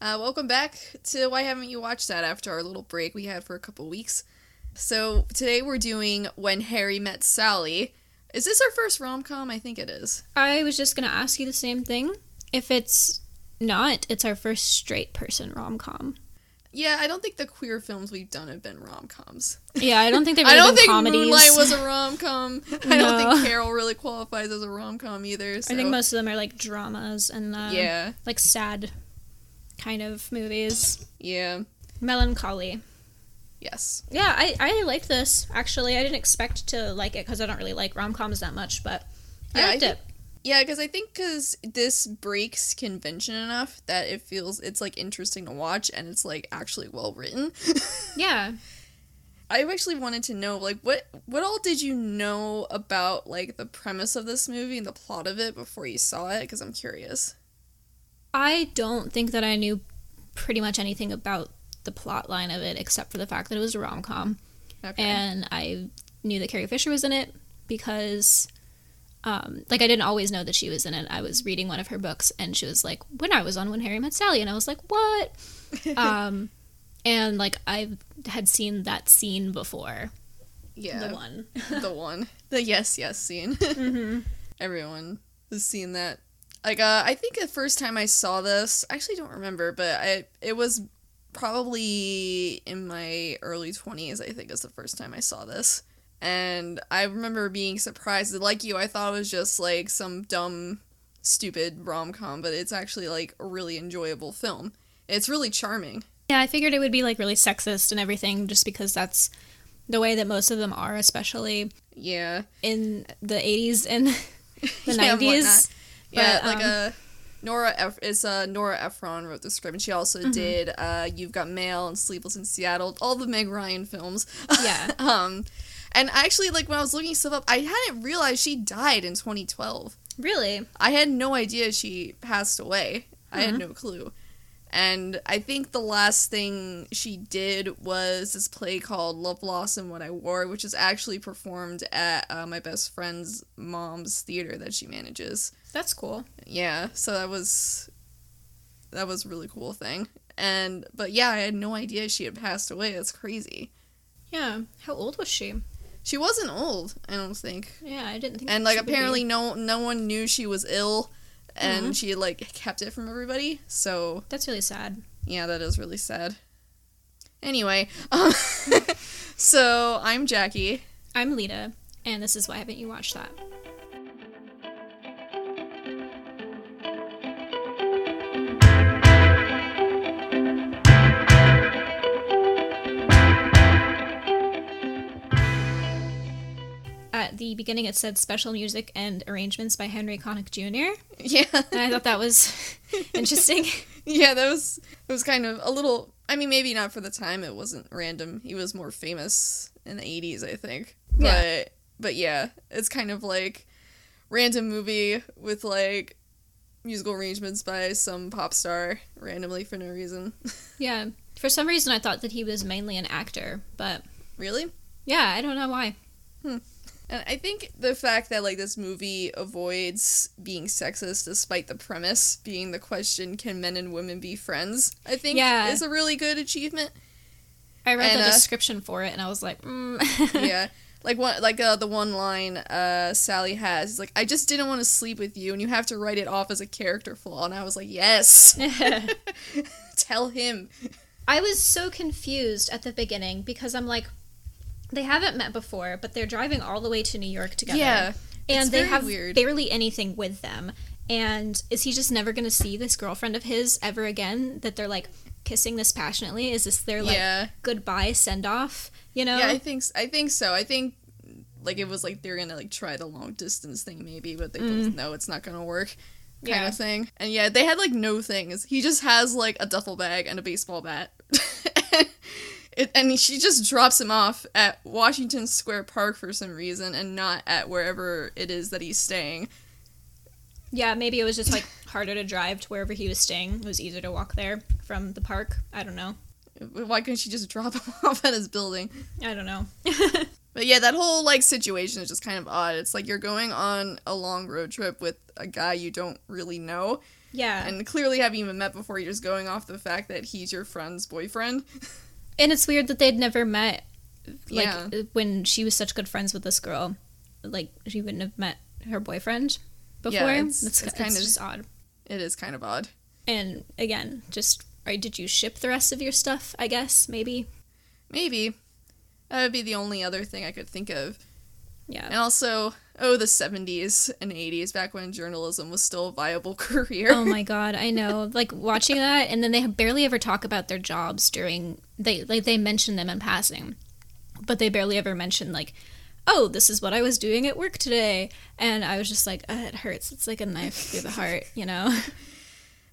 Uh, welcome back to Why Haven't You Watched That after our little break we had for a couple weeks. So today we're doing When Harry Met Sally. Is this our first rom com? I think it is. I was just gonna ask you the same thing. If it's not, it's our first straight person rom com. Yeah, I don't think the queer films we've done have been rom coms. Yeah, I don't think they've I don't think comedies. Moonlight was a rom com. I don't think Carol really qualifies as a rom com either. So. I think most of them are like dramas and uh, Yeah, like sad kind of movies. yeah, Melancholy. yes. Yeah, I, I liked this actually. I didn't expect to like it because I don't really like rom coms that much, but Yeah, I I liked think- it. Yeah, because I think because this breaks convention enough that it feels it's like interesting to watch and it's like actually well written. Yeah. I actually wanted to know like what what all did you know about like the premise of this movie and the plot of it before you saw it? Because I'm curious. I don't think that I knew pretty much anything about the plot line of it except for the fact that it was a rom com. Okay. and I knew that Carrie Fisher was in it because, um, like, I didn't always know that she was in it. I was reading one of her books, and she was like, "When I was on When Harry Met Sally," and I was like, "What?" um, and like I had seen that scene before, yeah, the one. the one, the yes yes scene. hmm Everyone has seen that. Like, uh, I think the first time I saw this, I actually don't remember, but I it was probably in my early twenties. I think is the first time I saw this, and I remember being surprised. Like you, I thought it was just like some dumb, stupid rom com, but it's actually like a really enjoyable film. It's really charming. Yeah, I figured it would be like really sexist and everything, just because that's the way that most of them are, especially Yeah, in the '80s and the Yeah, '90s. Yeah, But, like um, uh Nora Eph- is uh Nora Ephron wrote the script and she also Mm-hmm. did uh You've Got Mail and Sleepless in Seattle, all the Meg Ryan films. Yeah. um and actually like when I was looking stuff up, I hadn't realized she died in 2012. Really? I had no idea she passed away. I had Mhm. no clue. And I think the last thing she did was this play called Love and What I Wore, which is actually performed at uh, my best friend's mom's theater that she manages That's cool. yeah so that was that was a really cool thing and but yeah i had no idea she had passed away that's crazy Yeah. How old was she? she wasn't old i don't think Yeah, I didn't think. and like she would be. apparently no no one knew she was ill and Mhm. she like kept it from everybody so that's really sad. yeah that is really sad anyway um, so i'm jackie I'm Lita, and this is why haven't you watched that? The beginning, it said special music and arrangements by Henry Connick Jr. yeah And I thought that was interesting. yeah that was it was kind of a little i mean maybe not for the time it wasn't random he was more famous in the 80s i think but Yeah. but yeah it's kind of like random movie with like musical arrangements by some pop star randomly for no reason Yeah. For some reason, I thought that he was mainly an actor, but really yeah, I don't know why. Hmm. And i think the fact that like this movie avoids being sexist despite the premise being the question can men and women be friends? I think Yeah. is a really good achievement. I read And, the uh, description for it, and I was like, mm. yeah. Like one like uh, the one line uh sally has is like i just didn't want to sleep with you and you have to write it off as a character flaw. And i was like yes. Tell him. I was so confused at the beginning because I'm like, they haven't met before, but they're driving all the way to New York together. yeah and they have weird. barely anything with them. And is he just never going to see this girlfriend of his ever again? That they're like kissing this passionately? Is this their like yeah goodbye send off? You know? yeah i think i think so i think like it was like they're gonna like try the long distance thing maybe but they both know it's not gonna work kind Mm. Yeah. of thing and yeah they had like no things he just has like a duffel bag and a baseball bat it, and she just drops him off at washington square park for some reason and not at wherever it is that he's staying Yeah, maybe it was just like harder to drive to wherever he was staying. It was easier to walk there from the park. I don't know. why couldn't she just drop him off at his building I don't know. But yeah, that whole like situation is just kind of odd. It's like you're going on a long road trip with a guy you don't really know, Yeah. and clearly haven't even met before. You're just going off the fact that he's your friend's boyfriend. And it's weird that they'd never met. Like Yeah. when she was such good friends with this girl, like she wouldn't have met her boyfriend before. Yeah, it's- That's it's kind kinda- of just odd. It is kind of odd. And again, just or did you ship the rest of your stuff? I guess maybe. Maybe that would be the only other thing I could think of. Yeah. And also, oh, the 70s and 80s, back when journalism was still a viable career. oh my god, I know. Like watching that, and then they barely ever talk about their jobs during. They like they mention them in passing, but they barely ever mention like, oh, this is what I was doing at work today, and I was just like, uh, it hurts. It's like a knife through the heart, you know.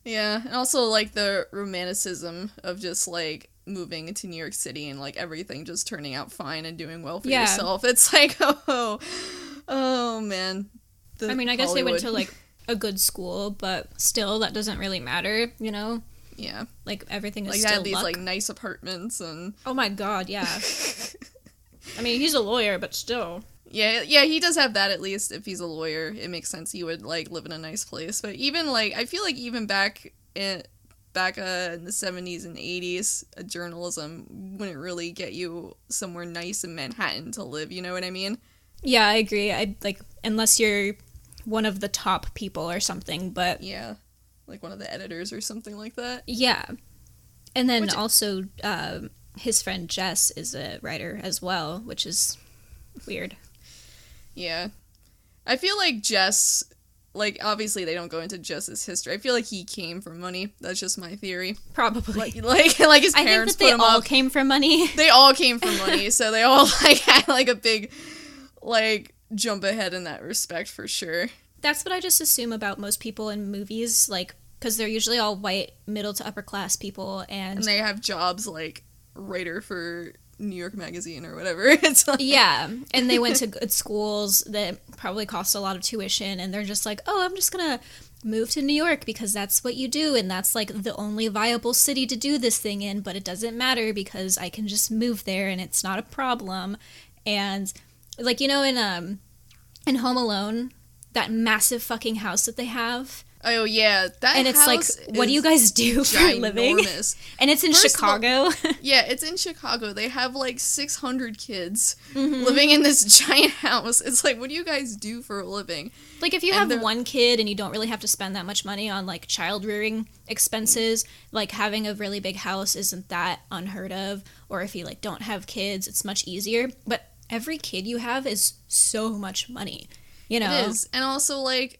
Yeah, and also like the romanticism of just like moving into New York City and like everything just turning out fine and doing well for Yeah. yourself. It's like, oh, oh man. I mean, I guess they went to like a good school, but still, that doesn't really matter, you know. Yeah, Like everything is like still had these luck. like nice apartments and oh my god, yeah. I mean, he's a lawyer, but still. yeah, yeah, he does have that at least. If he's a lawyer, it makes sense he would like live in a nice place. But even like, I feel like even back in back uh, in the 70s and 80s, uh, journalism wouldn't really get you somewhere nice in Manhattan to live. You know what I mean? Yeah, I agree. I like unless you're one of the top people or something, but Yeah, like one of the editors or something like that. yeah. And then Which- also, um, his friend Jess is a writer as well, which is weird. Yeah, I feel like Jess, like obviously they don't go into Jess's history. I feel like he came from money. That's just my theory. Probably. Like, like, like his I think parents that they put him all up. came from money. They all came from money, so they all like had like a big, like jump ahead in that respect for sure. That's what I just assume about most people in movies, like because they're usually all white, middle to upper class people, and, And they have jobs like writer for New York Magazine or whatever. It's like yeah, and they went to good schools that probably cost a lot of tuition, and they're just like, oh, I'm just gonna move to New York because that's what you do, and that's like the only viable city to do this thing in, but it doesn't matter because I can just move there and it's not a problem, and like you know in um in Home Alone, that massive fucking house that they have. oh yeah, that and it's like, what do you guys do for a living? And it's in First of all- Chicago. Yeah, it's in Chicago. They have like 600 kids Mm-hmm. living in this giant house. It's like, what do you guys do for a living? like if you And have they're- one kid and you don't really have to spend that much money on like child rearing expenses, like having a really big house isn't that unheard of. Or if you like don't have kids, it's much easier. But every kid you have is so much money. You know. It is, and also like.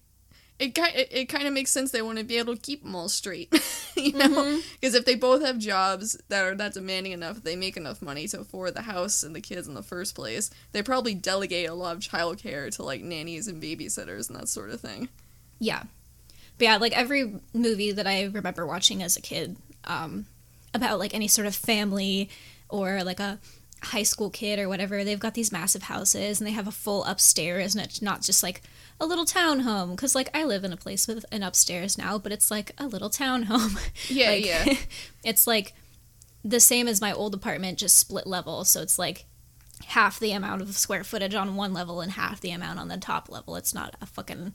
It, ki- it, it kind of makes sense they want to be able to keep them all straight, you know? Mm-hmm. Because if they both have jobs that are that demanding enough, they make enough money to afford the house and the kids in the first place. They probably delegate a lot of childcare to like nannies and babysitters and that sort of thing. Yeah. But yeah, like every movie that I remember watching as a kid, um, about like any sort of family or like a high school kid or whatever, they've got these massive houses and they have a full upstairs and it's not just like a little townhome. Cause like I live in a place with an upstairs now, but it's like a little townhome. Yeah, Like, yeah. it's like the same as my old apartment, just split level. So it's like half the amount of square footage on one level and half the amount on the top level. It's not a fucking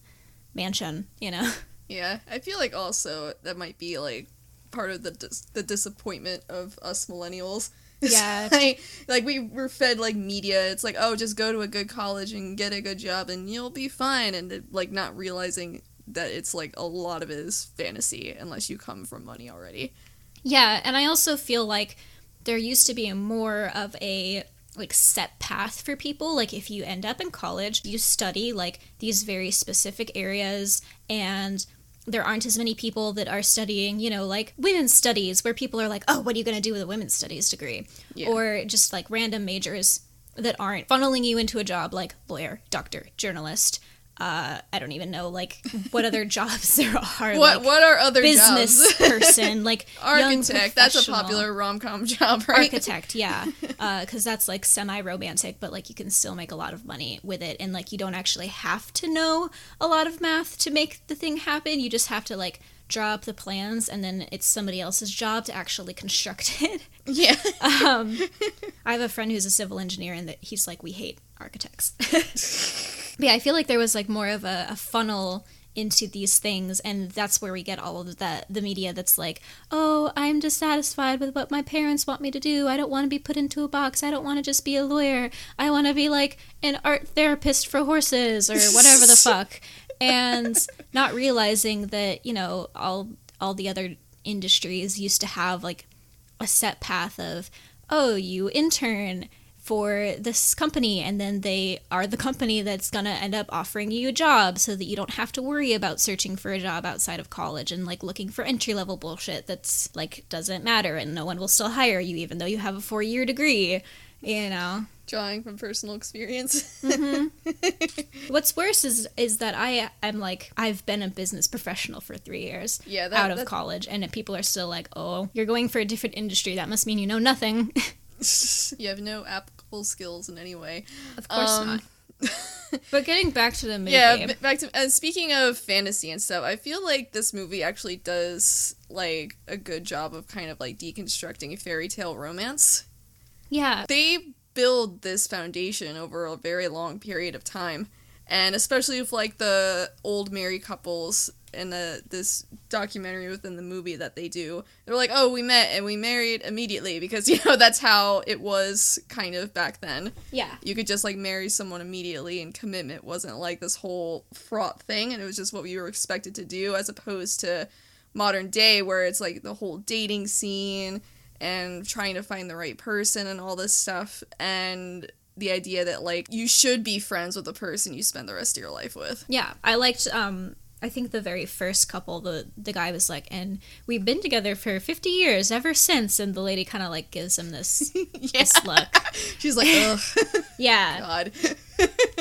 mansion, you know? Yeah, I feel like also that might be like part of the dis- the disappointment of us millennials. Yeah. like, like we were fed like media. It's like, oh, just go to a good college and get a good job and you'll be fine. And like not realizing that it's like a lot of it is fantasy unless you come from money already. Yeah, and I also feel like there used to be a more of a like set path for people like if you end up in college you study like these very specific areas and there aren't as many people that are studying you know like women's studies where people are like oh what are you going to do with a women's studies degree Yeah. or just like random majors that aren't funneling you into a job like lawyer doctor journalist uh, I don't even know like what other jobs there are. What like, what are other business jobs? person, like Architect. That's a popular rom com job, right? architect yeah because that's like semi-romantic but like you can still make a lot of money with it and like you don't actually have to know a lot of math to make the thing happen you just have to like draw up the plans and then it's somebody else's job to actually construct it yeah. um, i have a friend who's a civil engineer and that he's like we hate architects but yeah i feel like there was like more of a, a funnel into these things and that's where we get all of the the media that's like oh i'm dissatisfied with what my parents want me to do. I don't want to be put into a box. I don't want to just be a lawyer. I want to be like an art therapist for horses or whatever the fuck. And not realizing that you know all all the other industries used to have like a set path of oh you intern for this company and then they are the company that's going to end up offering you a job so that you don't have to worry about searching for a job outside of college and like looking for entry level bullshit that's like doesn't matter and no one will still hire you even though you have a 4 year degree you know Drawing from personal experience. Mm-hmm. what's worse is is that i i'm like i've been a business professional for 3 years yeah, that, out of that- college and people are still like oh you're going for a different industry that must mean you know nothing you have no applicable skills in any way. of course Um, not but getting back to the movie Yeah, back to and speaking of fantasy and stuff, I feel like this movie actually does like a good job of kind of like deconstructing a fairy tale romance. yeah They build this foundation over a very long period of time, and especially with like the old married couples in the this documentary within the movie that they do. They're like, "Oh, we met and we married immediately because you know that's how it was kind of back then." yeah you could just like marry someone immediately and commitment wasn't like this whole fraught thing and it was just what we were expected to do as opposed to modern day where it's like the whole dating scene and trying to find the right person and all this stuff and the idea that like you should be friends with the person you spend the rest of your life with Yeah, I liked. Um, I think the very first couple, the the guy was like, "And we've been together for fifty years ever since." And the lady kind of like gives him this yeah this look. she's like Yeah, god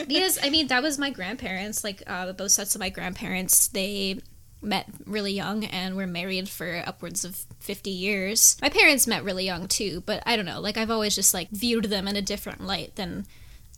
because I mean that was my grandparents. Like uh, both sets of my grandparents, they met really young and were married for upwards of 50 years. My parents met really young too, but I don't know. Like I've always just like viewed them in a different light than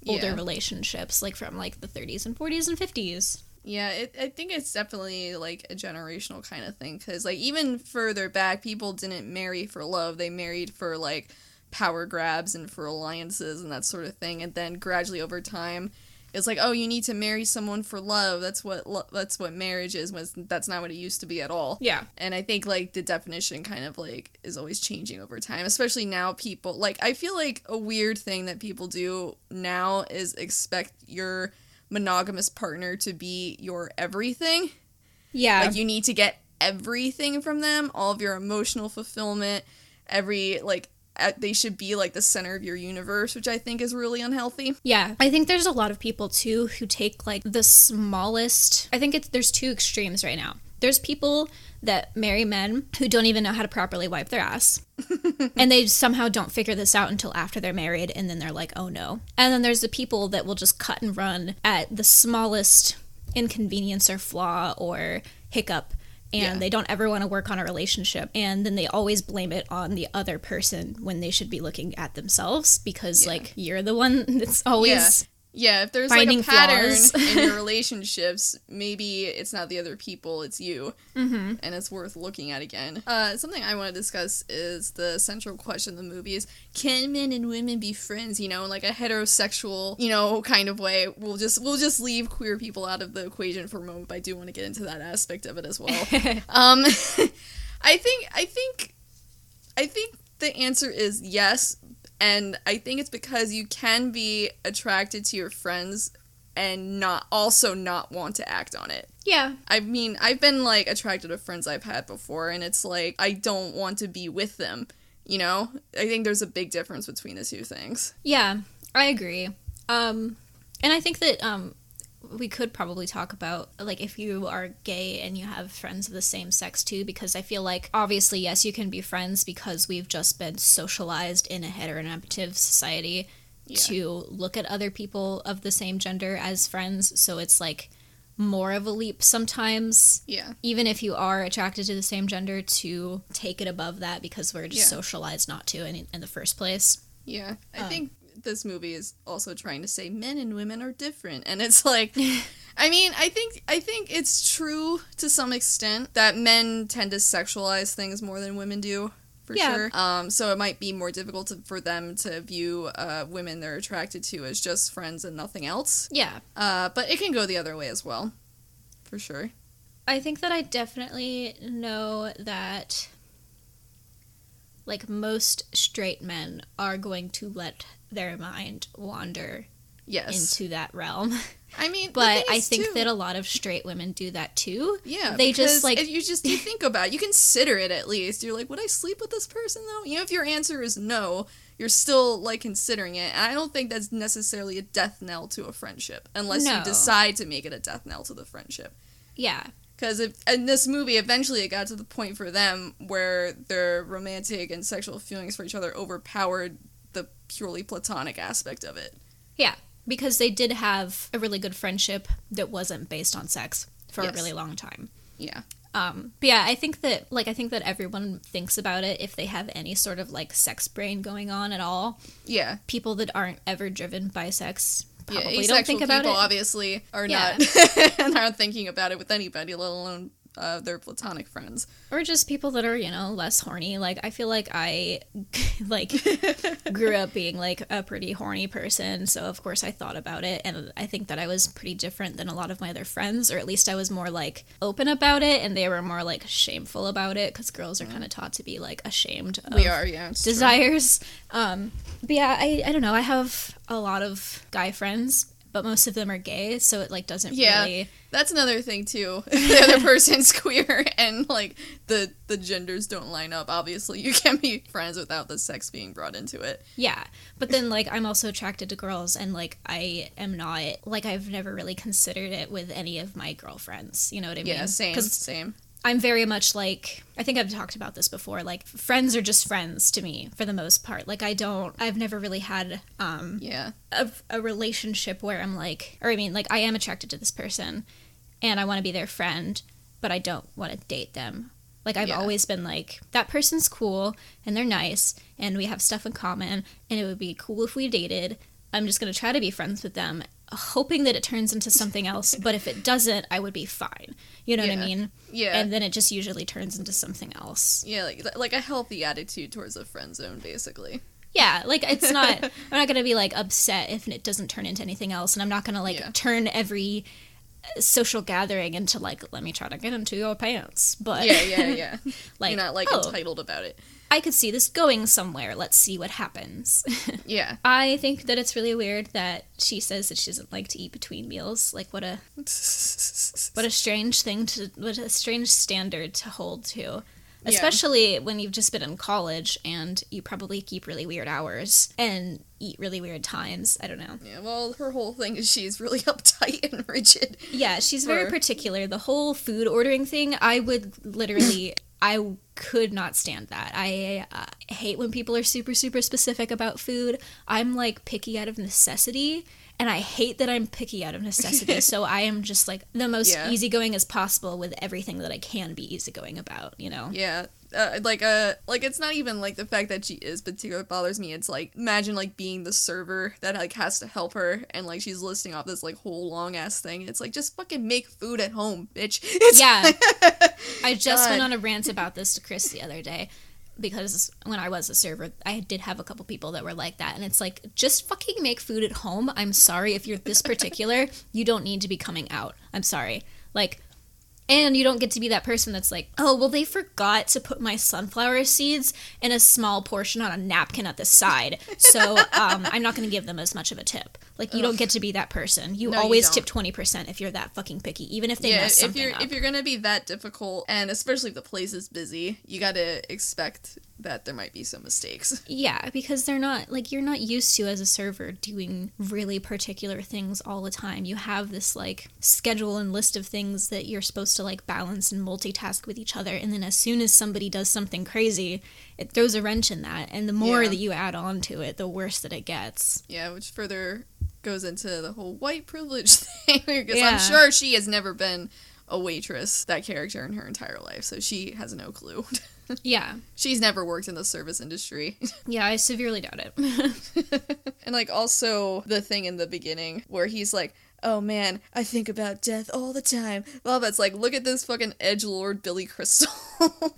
older Yeah. relationships, like from like the 30s and 40s and 50s. Yeah, it, I think it's definitely like a generational kind of thing because like even further back, people didn't marry for love; they married for like power grabs and for alliances and that sort of thing. And then gradually over time, it's like, oh, you need to marry someone for love. That's what lo- that's what marriage is. Was that's not what it used to be at all. Yeah. And I think like the definition kind of like is always changing over time, especially now people like I feel like a weird thing that people do now is expect your monogamous partner to be your everything. Yeah. Like you need to get everything from them, all of your emotional fulfillment, every like uh, they should be like the center of your universe, which I think is really unhealthy. Yeah, I think there's a lot of people too who take like the smallest. I think it's there's two extremes right now. There's people that marry men who don't even know how to properly wipe their ass. and they somehow don't figure this out until after they're married and then they're like, "Oh no." And then there's the people that will just cut and run at the smallest inconvenience or flaw or hiccup and Yeah. they don't ever want to work on a relationship and then they always blame it on the other person when they should be looking at themselves because Yeah. like you're the one that's always Yeah, if there's Finding like a pattern in your relationships, maybe it's not the other people, it's you. Mm-hmm. And it's worth looking at again. Uh, something I want to discuss is the central question of the movie is can men and women be friends, you know, in like a heterosexual, you know, kind of way. We'll just we'll just leave queer people out of the equation for a moment, but I do want to get into that aspect of it as well. um I think I think I think the answer is yes, and I think it's because you can be attracted to your friends and not also not want to act on it. yeah I mean, I've been like attracted to friends I've had before and it's like I don't want to be with them, you know? I think there's a big difference between the two things. yeah i agree um and i think that um we could probably talk about like if you are gay and you have friends of the same sex too because i feel like obviously yes you can be friends because we've just been socialized in a heteronormative society Yeah. to look at other people of the same gender as friends so it's like more of a leap sometimes Yeah. even if you are attracted to the same gender to take it above that because we're just Yeah. socialized not to in, in the first place Yeah. I Um, think this movie is also trying to say men and women are different and it's like I mean, I think I think it's true to some extent that men tend to sexualize things more than women do. For Yeah. sure. Um, so it might be more difficult to, for them to view uh, women they're attracted to as just friends and nothing else. yeah Uh, but it can go the other way as well, for sure. I think that I definitely know that like most straight men are going to let their mind wander Yes. into that realm. I mean, But I think too- that a lot of straight women do that too. Yeah, They just, like- if you just you think about it, you consider it at least. You're like, would I sleep with this person though? You know, if your answer is no, you're still like considering it. And I don't think that's necessarily a death knell to a friendship, unless No. you decide to make it a death knell to the friendship. Yeah. Because in this movie, eventually it got to the point for them where their romantic and sexual feelings for each other overpowered the purely platonic aspect of it. Yeah. Because they did have a really good friendship that wasn't based on sex for Yes. a really long time. Yeah. Um, but yeah, I think that like I think that everyone thinks about it if they have any sort of like sex brain going on at all. Yeah. People that aren't ever driven by sex Yeah, probably asexual don't think about people it. obviously are Yeah. not and aren't thinking about it with anybody, let alone uh, their platonic friends. or just people that are you know less horny. Like i feel like i like grew up being like a pretty horny person. So of course i thought about it. And i think that i was pretty different than a lot of my other friends. Or at least i was more like open about it. And they were more like shameful about it. Because girls are kind of taught to be like ashamed of We are, yeah. it's true. desires. Um but yeah i i don't know. I have a lot of guy friends but most of them are gay so it like doesn't Yeah. really That's another thing too. If the other person's queer and like the the genders don't line up, obviously you can't be friends without the sex being brought into it. Yeah, but then like I'm also attracted to girls, and like I am not like I've never really considered it with any of my girlfriends. You know what I mean? Yeah, same, same. I'm very much like I think I've talked about this before. Like friends are just friends to me for the most part. Like I don't. I've never really had um Yeah. a, a relationship where I'm like, or I mean, like I am attracted to this person, and I want to be their friend, but I don't want to date them. Like I've Yeah. always been like that person's cool and they're nice and we have stuff in common and it would be cool if we dated. I'm just gonna try to be friends with them, hoping that it turns into something else. but if it doesn't, I would be fine. You know what I mean? Yeah. And then it just usually turns into something else. yeah, like like a healthy attitude towards a friend zone basically. Yeah, like it's not. I'm not gonna be like upset if it doesn't turn into anything else, and I'm not gonna like Yeah. turn every uh, social gathering into like let me try to get into your pants. But Yeah, yeah, yeah. like You're not like oh, entitled about it. I could see this going somewhere. Let's see what happens. Yeah. I think that it's really weird that she says that she doesn't like to eat between meals. Like what a what a strange thing to what a strange standard to hold to. Yeah. Especially when you've just been in college and you probably keep really weird hours and eat really weird times. I don't know. Yeah, well, her whole thing is she's really uptight and rigid. Yeah, she's very particular. The whole food ordering thing, I would literally, I could not stand that. I uh, hate when people are super, super specific about food. I'm like picky out of necessity, and I hate that I'm picky out of necessity. so I am just like the most Yeah. easygoing as possible with everything that I can be easygoing about, you know? Yeah, uh, like uh, like it's not even like the fact that she is particular bothers me. It's like imagine like being the server that like has to help her, and like she's listing off this like whole long ass thing. It's like just fucking make food at home, bitch. It's Yeah. I just went on a rant about this to Chris the other day because when I was a server, I did have a couple people that were like that. And it's like, just fucking make food at home. I'm sorry if you're this particular, you don't need to be coming out. I'm sorry. Like, and you don't get to be that person that's like, oh, well, they forgot to put my sunflower seeds in a small portion on a napkin at the side. So um, I'm not going to give them as much of a tip. Like, you don't get to be that person. You No, always don't. tip 20% if you're that fucking picky, even if they yeah. mess If you're up. if you're gonna be that difficult, and especially if the place is busy, you gotta expect that there might be some mistakes. Yeah, because they're not like you're not used to as a server doing really particular things all the time. You have this like schedule and list of things that you're supposed to like balance and multitask with each other, and then as soon as somebody does something crazy, it throws a wrench in that, and the more Yeah. that you add on to it, the worse that it gets. Yeah, which further goes into the whole white privilege thing because Yeah. I'm sure she has never been a waitress, that character, in her entire life, so she has no clue. Yeah, She's never worked in the service industry. yeah, I severely doubt it. and like also the thing in the beginning where he's like, oh man, I think about death all the time. Well, that's like, look at this fucking edge lord Billy Crystal.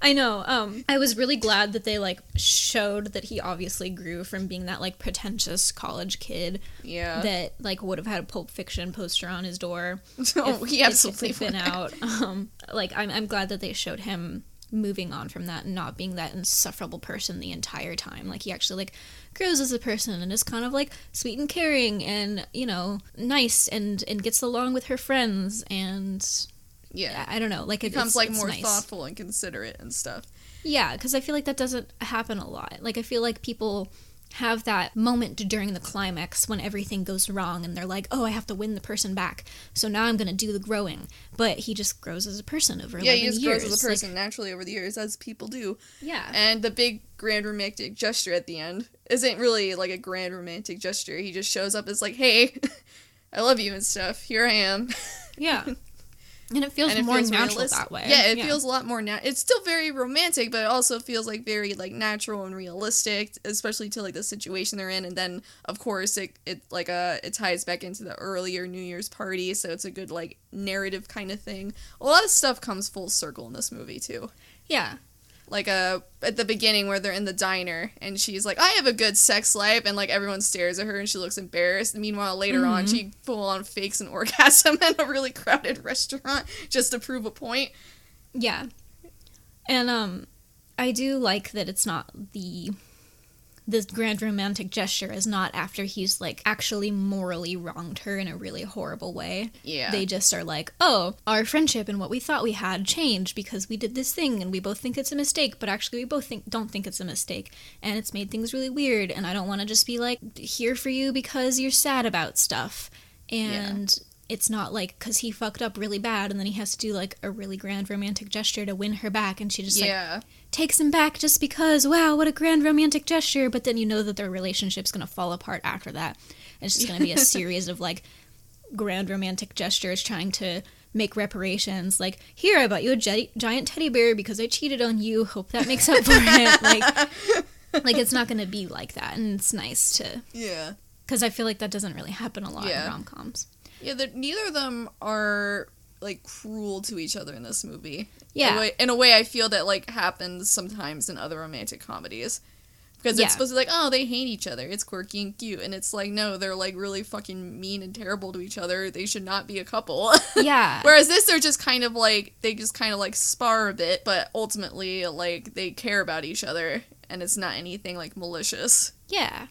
I know. Um, I was really glad that they like showed that he obviously grew from being that like pretentious college kid yeah. that like would have had a Pulp Fiction poster on his door. oh, if- he absolutely if they'd been out. Um, like I'm I'm glad that they showed him moving on from that and not being that insufferable person the entire time. Like he actually like grows as a person and is kind of like sweet and caring and you know nice and and gets along with her friends and Yeah. I, I don't know like it Becomes it's, like it's more nice. thoughtful and considerate and stuff. Yeah, because I feel like that doesn't happen a lot. Like I feel like people have that moment during the climax when everything goes wrong and they're like, "Oh, I have to win the person back." So now I'm going to do the growing. But he just grows as a person over Yeah, 11 he just years. grows as a Like, person naturally over the years, as people do. yeah. And the big grand romantic gesture at the end isn't really like a grand romantic gesture. He just shows up as like, "Hey, I love you and stuff. Here I am." Yeah. And it feels and it more feels natural that way. Yeah, it feels a lot more now. It's still very romantic, but it also feels like very like natural and realistic, especially to like the situation they're in. And then of course it it like uh it ties back into the earlier New Year's party, so it's a good like narrative kind of thing. A lot of stuff comes full circle in this movie too. Yeah. Like a at the beginning where they're in the diner and she's like, I have a good sex life and like everyone stares at her and she looks embarrassed. And meanwhile later on she full on fakes an orgasm in a really crowded restaurant just to prove a point. Yeah. And um I do like that it's not the this grand romantic gesture is not after he's like actually morally wronged her in a really horrible way. Yeah. They just are like, "Oh, our friendship and what we thought we had changed because we did this thing and we both think it's a mistake, but actually we both think don't think it's a mistake and it's made things really weird and I don't want to just be like here for you because you're sad about stuff." And it's not like because he fucked up really bad and then he has to do like a really grand romantic gesture to win her back and she just like yeah. Takes him back just because wow what a grand romantic gesture but then you know that their relationship's going to fall apart after that. It's just going to be a series of like grand romantic gestures trying to make reparations. Like here i bought you a gi- giant teddy bear because i cheated on you. Hope that makes up for it. Like like it's not going to be like that and it's nice to yeah. because i feel like that doesn't really happen a lot Yeah. in rom-coms. Yeah, neither of them are like cruel to each other in this movie. Yeah. In a, way, in a way I feel that like happens sometimes in other romantic comedies. Because Yeah. it's supposed to be like, oh, they hate each other. It's quirky and cute. And it's like, no, they're like really fucking mean and terrible to each other. They should not be a couple. yeah Whereas this, they're just kind of like, they just kind of like spar a bit, but ultimately, like, they care about each other. And it's not anything like malicious. Yeah.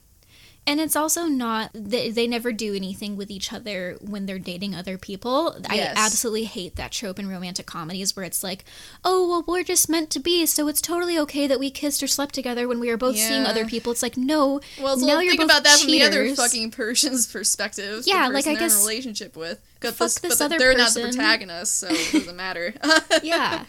And it's also not they, they never do anything with each other when they're dating other people. Yes. I absolutely hate that trope in romantic comedies where it's like, "Oh, well, we're just meant to be, so it's totally okay that we kissed or slept together when we were both seeing other people." It's like, "No, Well, now you're think both about that from the other cheaters. fucking person's perspective. Yeah, like, I guess- in a relationship with, fuck this- this but other they're not the person. protagonist, so it doesn't matter. yeah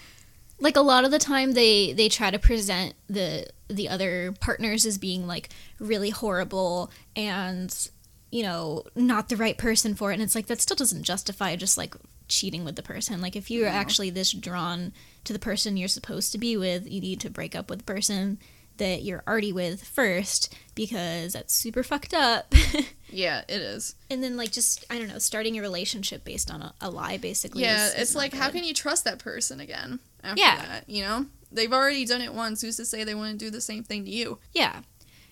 like a lot of the time they they try to present the the other partners as being like really horrible and you know not the right person for it and it's like that still doesn't justify just like cheating with the person like if you're No. actually this drawn to the person you're supposed to be with you need to break up with the person that you're already with first because that's super fucked up yeah, it is. and then like just i don't know starting a relationship based on a, a lie basically Yeah, is- is it's not like, how good. can you trust that person again after Yeah. that? You know? They've already done it once. Who's to say they want to do the same thing to you? Yeah.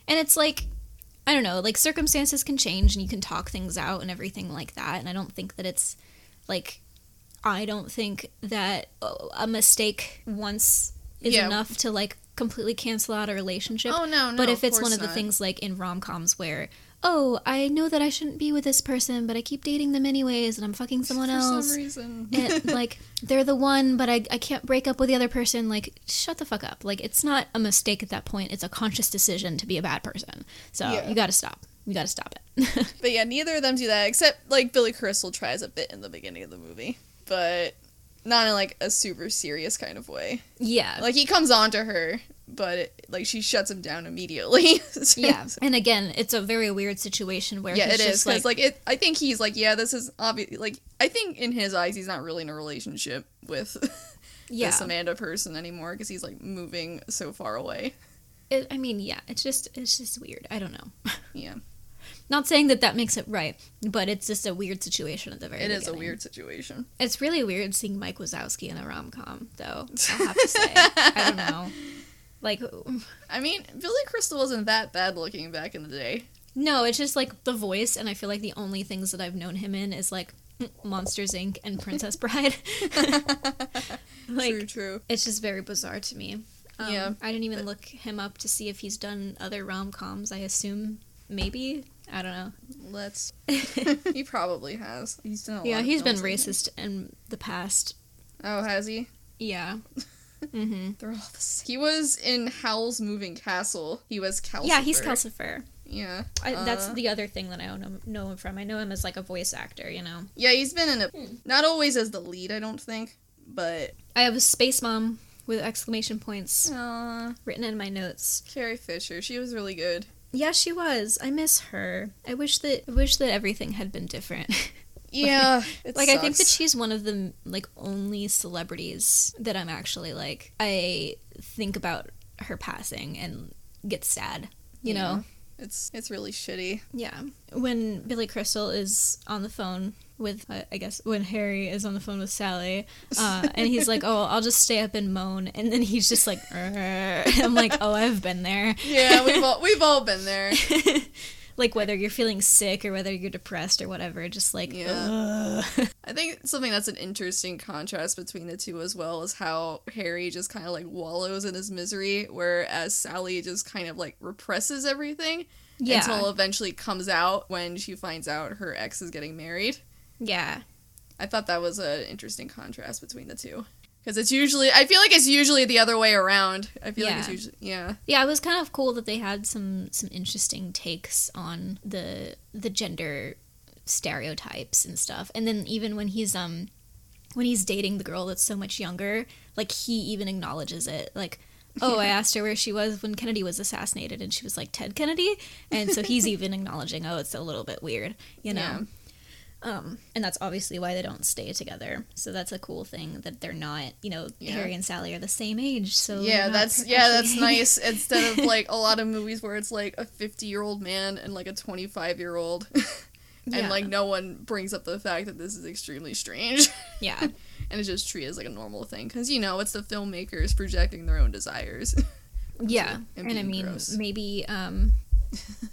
And it's like, I don't know, like circumstances can change and you can talk things out and everything like that. And I don't think that it's like, I don't think that a mistake once is Yeah. enough to like completely cancel out a relationship. Oh, no, no. but if it's one of the not. things like in rom coms where, oh, I know that I shouldn't be with this person, but I keep dating them anyways and I'm fucking someone For else. For some reason. and like they're the one but I, I can't break up with the other person like shut the fuck up like it's not a mistake at that point it's a conscious decision to be a bad person so Yeah. you gotta stop you gotta stop it But yeah, neither of them do that, except like Billy Crystal tries a bit in the beginning of the movie, but not in like a super serious kind of way. yeah Like he comes on to her, but it, like she shuts him down immediately. yeah and again it's a very weird situation where yeah, he's it is just because like, like, it. I think he's like, yeah, this is obvious. Like I think in his eyes, he's not really in a relationship with yeah this Amanda person anymore because he's like moving so far away. it, i mean yeah it's just it's just weird i don't know Yeah. Not saying that that makes it right, but it's just a weird situation at the very It beginning. is a weird situation. It's really weird seeing Mike Wazowski in a rom com, though. I'll have to say. I don't know. Like, I mean, Billy Crystal wasn't that bad looking back in the day. no, it's just like the voice, and I feel like the only things that I've known him in is like Monsters Inc. and Princess Bride. like, true, true. it's just very bizarre to me. Um, Yeah, I didn't even look him up to see if he's done other rom coms. I assume maybe. I don't know. Let's. he probably has. He's done. Yeah, he's been films, I think. racist in the past. Oh, has he? Yeah. Hmm They're all the same. He was in Howl's Moving Castle. He was Calcifer. Yeah, he's Calcifer. Yeah. I, that's Uh, the other thing that I know him, know him from. I know him as like a voice actor, you know. Yeah, he's been in a. Hmm. Not always as the lead, I don't think, but. I have a space mom with exclamation points Uh, written in my notes. Carrie Fisher, she was really good. Yeah, she was. I miss her. I wish that I wish that everything had been different. Yeah, it like I think that she's one of the like only celebrities that I'm actually like I think about her passing and get sad. You know? It's it's really shitty. Yeah. When Billy Crystal is on the phone with, uh, I guess, when Harry is on the phone with Sally, uh, and he's like, "Oh, I'll just stay up and moan," and then he's just like. I'm like, "Oh, I've been there." Yeah, we've all we've all been there. Like whether you're feeling sick or whether you're depressed or whatever, just like, Yeah. "Ugh." I think something that's an interesting contrast between the two as well is how Harry just kind of like wallows in his misery, whereas Sally just kind of like represses everything yeah, until eventually comes out when she finds out her ex is getting married. yeah, I thought that was an interesting contrast between the two. Because it's usually, I feel like it's usually the other way around. I feel like it's Yeah. usually, yeah. yeah. It was kind of cool that they had some some interesting takes on the the gender stereotypes and stuff. And then even when he's um when he's dating the girl that's so much younger, like he even acknowledges it. Like, oh, I asked her where she was when Kennedy was assassinated, and she was like Ted Kennedy, and so he's even acknowledging, oh, it's a little bit weird, you know. Um, and that's obviously why they don't stay together. So that's a cool thing that they're not, you know, Yeah. Harry and Sally are the same age. So yeah, that's yeah, that's nice. Instead of like a lot of movies where it's like a fifty-year-old man and like a twenty-five-year-old, and Yeah. like no one brings up the fact that this is extremely strange, yeah, and it's just treated as like a normal thing because you know it's the filmmakers projecting their own desires. yeah. and And I mean, gross. maybe um,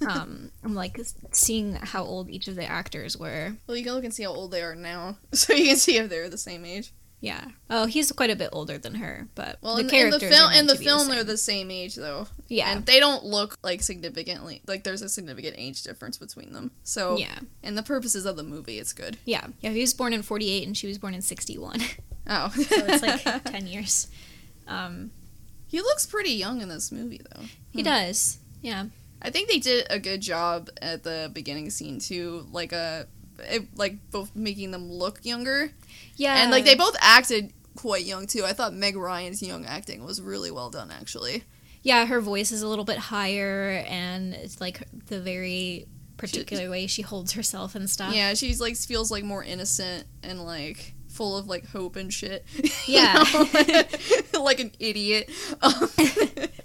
um, I'm like seeing how old each of the actors were. well, you can look and see how old they are now, so you can see if they're the same age. Yeah. Oh, he's quite a bit older than her, but Well, the in, in characters the film, in the film, same. they're the same age though. yeah, and they don't look like significantly like there's a significant age difference between them. So, yeah, and the purposes of the movie, it's good. yeah, yeah. He was born in '48 and she was born in '61, so Oh, it's like ten years. Um, he looks pretty young in this movie though. he Hmm. does. Yeah. I think they did a good job at the beginning scene too, like uh, it, like both making them look younger, Yeah. and like they both acted quite young too. I thought Meg Ryan's young acting was really well done actually. Yeah, her voice is a little bit higher, and it's like the very particular way she holds herself and stuff. Yeah, she's like feels like more innocent and like full of like hope and shit. Yeah. like an idiot. Um,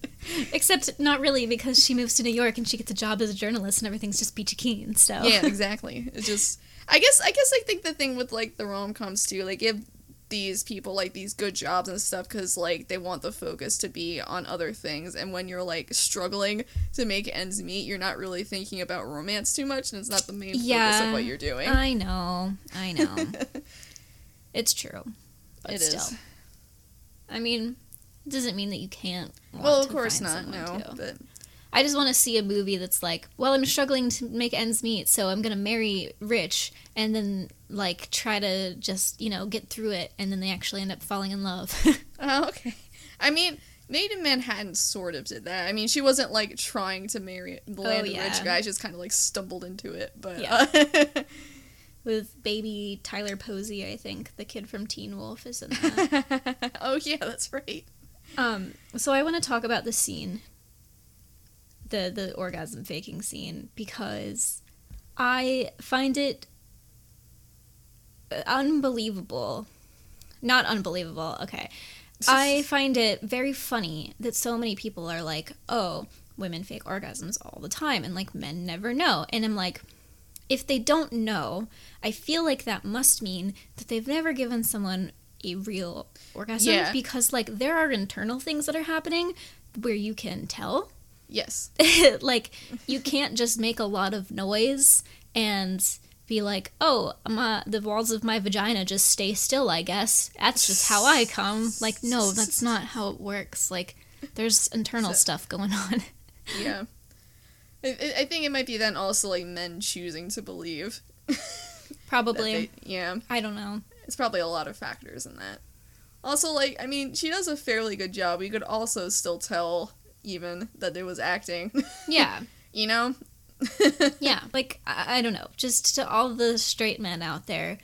Except not really because she moves to New York and she gets a job as a journalist and everything's just peachy keen. So yeah, exactly. It's just I guess I guess I think the thing with like the rom coms too, like give these people like these good jobs and stuff because like they want the focus to be on other things and when you're like struggling to make ends meet you're not really thinking about romance too much and it's not the main focus of what you're doing I know, I know. it's true, but It still, is. I mean, it doesn't mean that you can't. well of to course not no too. but I just want to see a movie that's like, well, I'm struggling to make ends meet, so I'm gonna marry rich, and then like try to just you know get through it, and then they actually end up falling in love. oh okay i mean Maid in Manhattan sort of did that. I mean, she wasn't like trying to marry land Oh, yeah. rich guy. She just kind of like stumbled into it. But Yeah. uh, With baby Tyler Posey, I think the kid from Teen Wolf is in that. oh yeah, that's right. Um, so I want to talk about the scene, the the orgasm faking scene, because I find it unbelievable. Not unbelievable. Okay. I find it very funny that so many people are like, "Oh, women fake orgasms all the time and like men never know." And I'm like, if they don't know, I feel like that must mean that they've never given someone a real orgasm Yeah. because like there are internal things that are happening where you can tell. yes. like you can't just make a lot of noise and be like, "Oh, my the walls of my vagina just stay still, I guess. That's just how I come." Like, no, that's not how it works. Like there's internal So- stuff going on. Yeah. I, I- think it might be then also like men choosing to believe. Probably. they- yeah. I don't know. It's probably a lot of factors in that. Also, like, I mean, she does a fairly good job. You could also still tell, even, that it was acting. Yeah. you know? yeah, like I, I don't know, just to all the straight men out there,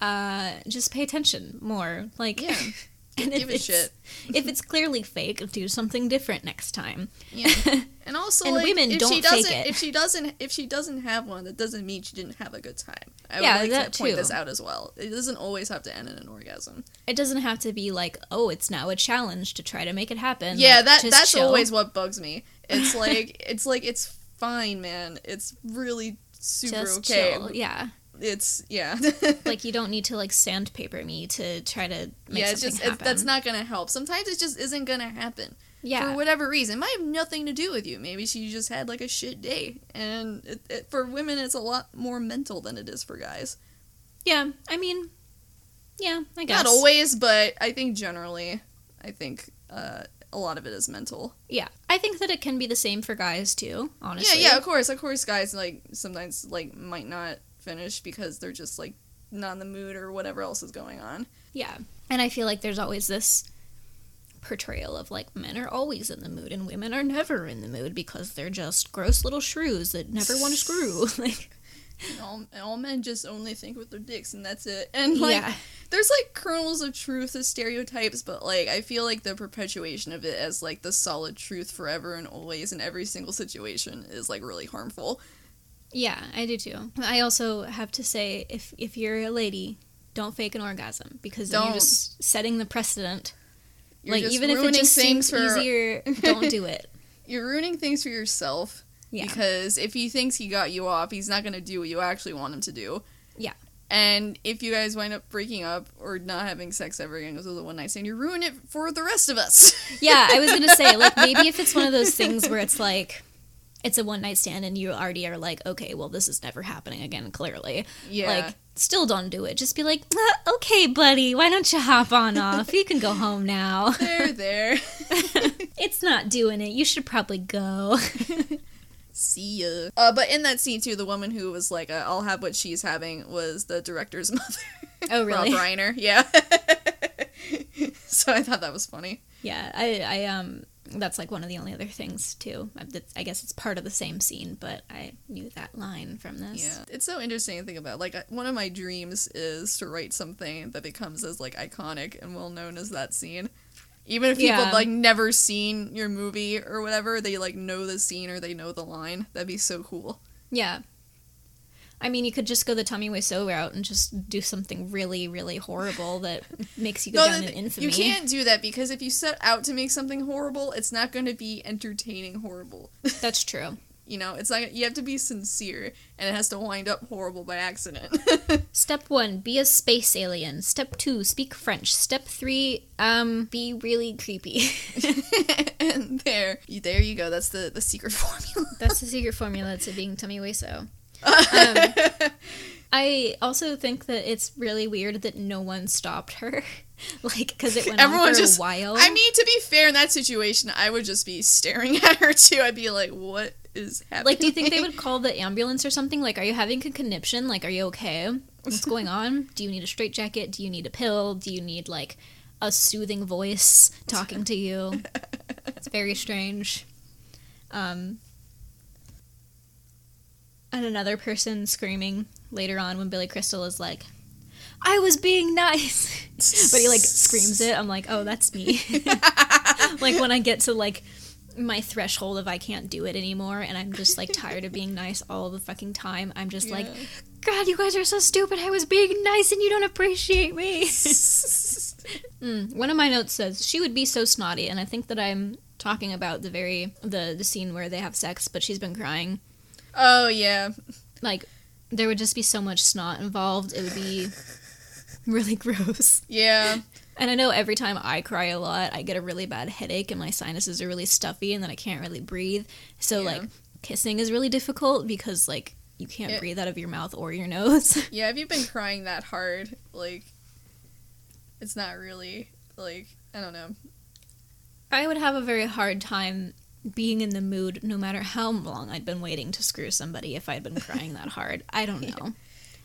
uh, just pay attention more. Like, Yeah. and Give a shit. If it's clearly fake, do something different next time. Yeah. And also, And like, women if don't she doesn't, it. if she doesn't, if she doesn't have one, that doesn't mean she didn't have a good time. I Yeah, would like that to point too. this out as well. It doesn't always have to end in an orgasm. It doesn't have to be like, oh, it's now a challenge to try to make it happen. yeah, Like, that that's chill. always what bugs me. It's like it's like it's fine, man. It's really super just okay. chill. Yeah, It's yeah. like you don't need to like sandpaper me to try to make yeah, it's just it's, that's not gonna help. Sometimes it just isn't gonna happen yeah. for whatever reason. It might have nothing to do with you. Maybe she just had like a shit day, and it, it, for women, it's a lot more mental than it is for guys. yeah, I mean, yeah, I guess. Not always, but I think generally, I think uh, a lot of it is mental. Yeah, I think that it can be the same for guys too. Honestly. Yeah, yeah, of course, of course, guys like sometimes like might not finish because they're just like not in the mood or whatever else is going on. Yeah. And I feel like there's always this portrayal of like men are always in the mood and women are never in the mood because they're just gross little shrews that never want to screw. like And all, and all men just only think with their dicks, and that's it. And like, yeah. there's like kernels of truth to stereotypes, but like I feel like the perpetuation of it as like the solid truth forever and always in every single situation is like really harmful. Yeah, I do too. I also have to say if if you're a lady, don't fake an orgasm because then you're just setting the precedent. You're like even if it just things seems for easier, don't do it. you're ruining things for yourself. Yeah. Because if he thinks he got you off, he's not gonna do what you actually want him to do. Yeah. And if you guys wind up breaking up or not having sex ever again because of the one night stand, you ruin it for the rest of us. Yeah, I was gonna say like maybe if it's one of those things where it's like it's a one night stand and you already are like, okay, well this is never happening again. Clearly, yeah. like still don't do it. Just be like, "Ah, okay, buddy, why don't you hop on off? You can go home now. there, there. it's not doing it. You should probably go. See ya. Uh, but in that scene too, the woman who was like, uh, "I'll have what she's having," was the director's mother. Oh, really? Rob Reiner. Yeah. so I thought that was funny. yeah, I, I um, that's like one of the only other things too. Uh, I- guess it's part of the same scene, but I knew that line from this. Yeah, it's so interesting to think about. Like, one of my dreams is to write something that becomes as like iconic and well known as that scene. Even if people Yeah. have like never seen your movie or whatever, they like know the scene or they know the line. That'd be so cool. Yeah. I mean, you could just go the Tommy Wiseau route and just do something really, really horrible that makes you go No, down the- in infamy. You can't do that because if you set out to make something horrible, it's not going to be entertaining horrible. That's true. you know, it's like you have to be sincere, and it has to wind up horrible by accident. Step one, be a space alien. Step two, speak French. Step three, um, be really creepy. and there, there you go. That's the the secret formula. That's the secret formula to being Tommy Wiseau. Um, I also think that it's really weird that no one stopped her, like because it went Everyone on for just- a while. I mean, to be fair, in that situation, I would just be staring at her too. I'd be like, "What is happening?" like, do you think they would call the ambulance or something? Like, are you having a conniption? Like, are you okay? What's going on? Do you need a straitjacket? Do you need a pill? Do you need like a soothing voice talking to you? It's very strange. Um, and another person screaming later on when Billy Crystal is like, "I was being nice," but he like screams it. I'm like, "Oh, that's me." like when I get to like my threshold of I can't do it anymore and I'm just like tired of being nice all the fucking time. I'm just like, God, you guys are so stupid. I was being nice and you don't appreciate me. Mm, one of my notes says she would be so snotty, and I think that I'm talking about the very the the scene where they have sex, but she's been crying. Oh yeah. Like there would just be so much snot involved. It would be really gross. Yeah. And I know every time I cry a lot, I get a really bad headache and my sinuses are really stuffy and then I can't really breathe. So Yeah. like kissing is really difficult because like you can't Yeah. breathe out of your mouth or your nose. Yeah, if you've been crying that hard, like it's not really like I don't know. I would have a very hard time being in the mood no matter how long I'd been waiting to screw somebody if I'd been crying that hard. I don't know.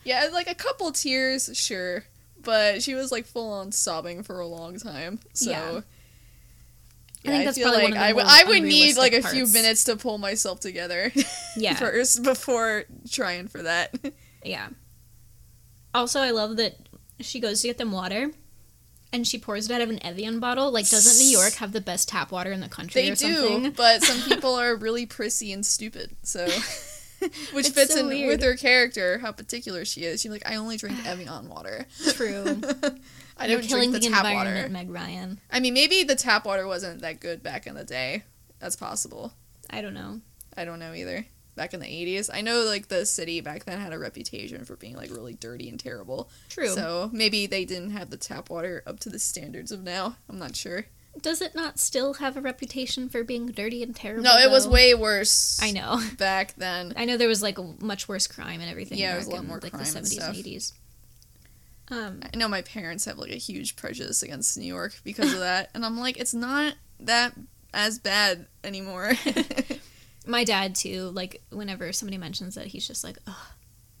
Yeah, like a couple tears, sure. But she was like full on sobbing for a long time. So Yeah. Yeah, I think that's feel probably like one of the I, w- I would need like a unrealistic few minutes to pull myself together Yeah. first before trying for that. Yeah. Also, I love that she goes to get them water and she pours it out of an Evian bottle. Like, doesn't New York have the best tap water in the country They or do, something? but some people are really prissy and stupid. So, which It's fits so in weird. with her character, how particular she is. She's like, I only drink Evian water. True. I You're don't killing drink the, the tap water. Meg Ryan. I mean, maybe the tap water wasn't that good back in the day. That's possible. I don't know. I don't know either. Back in the 80s, I know like the city back then had a reputation for being like really dirty and terrible. True. So maybe they didn't have the tap water up to the standards of now. I'm not sure. Does it not still have a reputation for being dirty and terrible? No, it was way worse. I know. Back then. I know there was like much worse crime and everything. Yeah, there was a lot in, more like crime the and seventies and stuff. eighties. Um, I know my parents have like a huge prejudice against New York because of that, and I'm like, it's not that as bad anymore. my dad too. Like whenever somebody mentions that, he's just like, Ugh.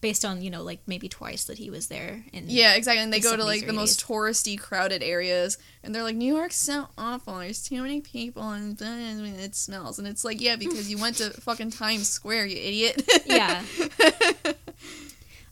based on you know like maybe twice that he was there. And yeah, exactly. And they The go to like the most touristy, crowded areas, and they're like, New York's so awful. There's too many people, and it smells. And it's like, yeah, because you went to fucking Times Square, you idiot. Yeah.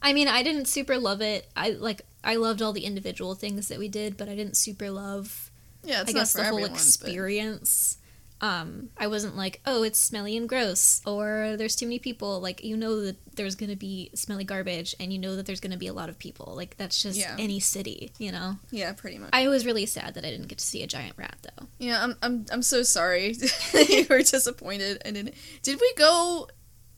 I mean, I didn't super love it. I like I loved all the individual things that we did, but I didn't super love yeah, I guess the whole everyone, experience. Um, I wasn't like, oh, it's smelly and gross, or there's too many people. Like, you know that there's gonna be smelly garbage, and you know that there's gonna be a lot of people. Like, that's just Yeah. any city, you know. Yeah, pretty much. I was really sad that I didn't get to see a giant rat, though. Yeah, I'm I'm I'm so sorry you were disappointed. I didn't. Did we go?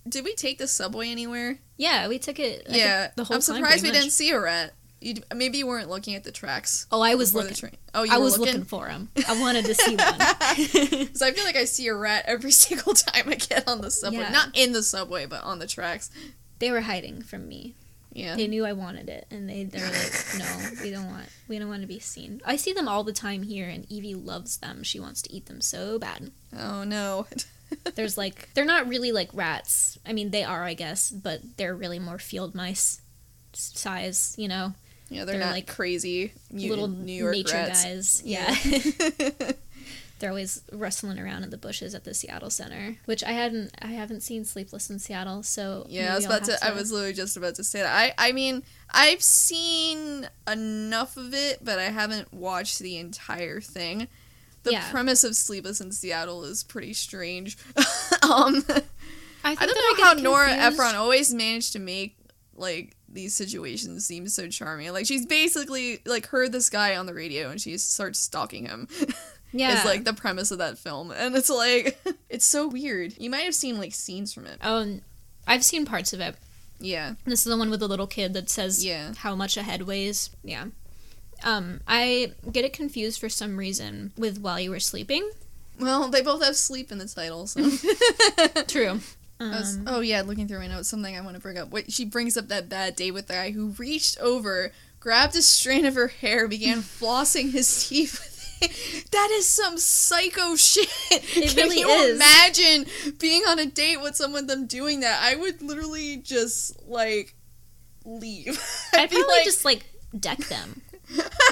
Did we take the subway anywhere? Yeah, we took it. Yeah, the whole time. I'm surprised we pretty didn't see a rat. You, maybe you weren't looking at the tracks. Oh, I was looking. The train. Oh, you I were was looking. looking for them. I wanted to see one. Because I feel like I see a rat every single time I get on the subway. Yeah. Not in the subway, but on the tracks. they were hiding from me. Yeah. They knew I wanted it, and they they're like, no, we don't want we don't want to be seen. I see them all the time here, and Evie loves them. She wants to eat them so bad. Oh no. There's like they're not really like rats. I mean, they are, I guess, but they're really more field mice size. You know, Yeah, they're, They're not like crazy little New York nature rats. guys. Yeah. they're always rustling around in the bushes at the Seattle Center, which I hadn't I haven't seen Sleepless in Seattle, so Yeah, I was about to, have I was literally just about to say that. I I mean, I've seen enough of it, but I haven't watched the entire thing. The Yeah. premise of Sleepless in Seattle is pretty strange. um, I, think I don't know how Nora. Ephron always managed to make like these situations seem so charming. Like she's basically like heard this guy on the radio and she starts stalking him. Yeah. is like the premise of that film, and it's like it's so weird. You might have seen like scenes from it. Oh, I've seen parts of it. Yeah, This is the one with the little kid that says Yeah. how much a head weighs. Yeah. Um, I get it confused for some reason with while you were sleeping. well, they both have sleep in the title, so. True. Was- Um, oh yeah, looking through my notes, something I want to bring up. Wait, she brings up that bad day with the guy who reached over, grabbed a strand of her hair, began flossing his teeth. That is some psycho shit. It Can really you is. imagine being on a date with someone them doing that? I would literally just like leave. I'd be probably like, just like deck them.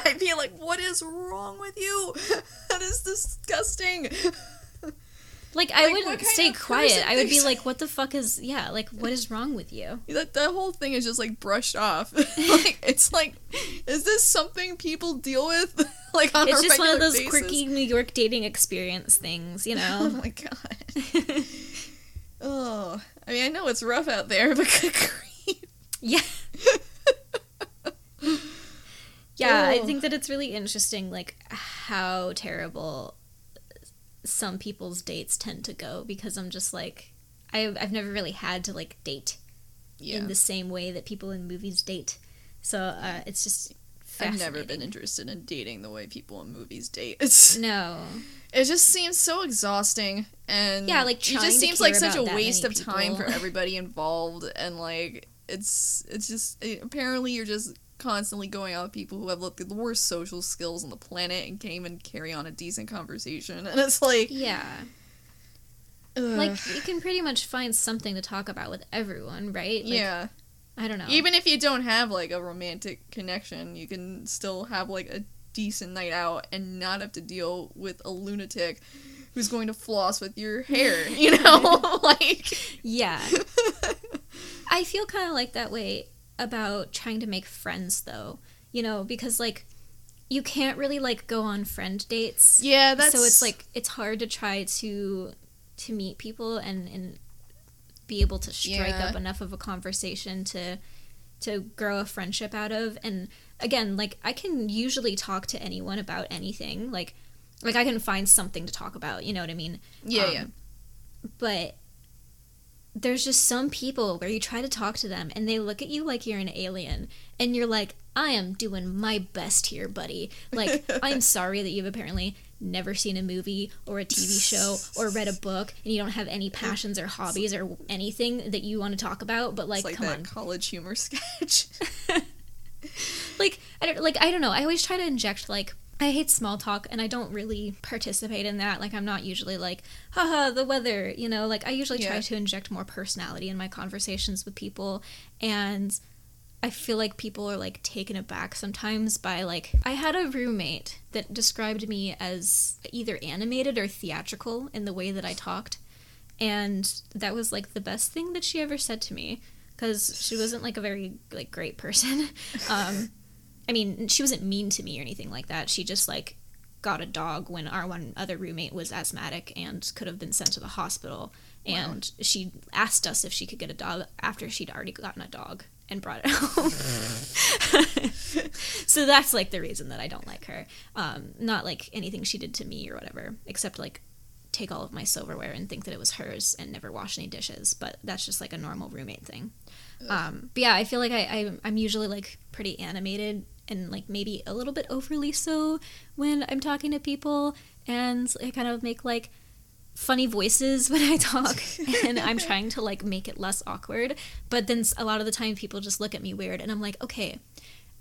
I'd be like, what is wrong with you? That is disgusting. Like I Like, wouldn't stay quiet. I would be like, "What the fuck is? Yeah, like what is wrong with you?" That the whole thing is just like brushed off. like it's like, is this something people deal with like on It's a just one of those basis? quirky New York dating experience things, you oh know? Oh my god. oh, I mean, I know it's rough out there, but good grief. yeah. Yeah, yeah, I Oh. think that it's really interesting, like how terrible some people's dates tend to go because I'm just like, I've I've never really had to like date Yeah. in the same way that people in movies date. So uh, it's just I've never been interested in dating the way people in movies date. It's No. it just seems so exhausting and Yeah, like, it just seems like such a waste of time for everybody involved and like it's it's just eh, apparently you're just constantly going out with people who have like, the worst social skills on the planet and can't even carry on a decent conversation and it's like Yeah. ugh. Like you can pretty much find something to talk about with everyone, right? Like, yeah I don't know. even if you don't have like a romantic connection you can still have like a decent night out and not have to deal with a lunatic who's going to floss with your hair you know like yeah. I feel kind of like that way about trying to make friends though. You know, because like you can't really like go on friend dates. yeah that's So it's like it's hard to try to to meet people and and be able to strike Yeah. up enough of a conversation to to grow a friendship out of and again like I can usually talk to anyone about anything like like I can find something to talk about, you know what I mean? yeah Um, yeah But there's just some people where you try to talk to them and they look at you like you're an alien and you're like, I am doing my best here, buddy. Like, I'm sorry that you've apparently never seen a movie or a TV show or read a book and you don't have any passions or hobbies or anything that you want to talk about, but like, it's like come on. college humor sketch like I don't like I don't know. I always try to inject like I hate small talk and I don't really participate in that. Like I'm not usually like, haha, the weather, you know, like I usually try to inject more personality in my conversations with people and I feel like people are like taken aback sometimes by like I had a roommate that described me as either animated or theatrical in the way that I talked. And that was like the best thing that she ever said to me because she wasn't like a very like great person. Um I mean, she wasn't mean to me or anything like that. She just like got a dog when our one other roommate was asthmatic and could have been sent to the hospital. And she asked us if she could get a dog after she'd already gotten a dog and brought it home. so that's like the reason that I don't like her. Um, not like anything she did to me or whatever, except like take all of my silverware and think that it was hers and never wash any dishes. But that's just like a normal roommate thing. Um, but yeah, I feel like I, I I'm usually like pretty animated and like maybe a little bit overly so when I'm talking to people, and I kind of make like funny voices when I talk, and I'm trying to like make it less awkward. But then a lot of the time, people just look at me weird, and I'm like, okay,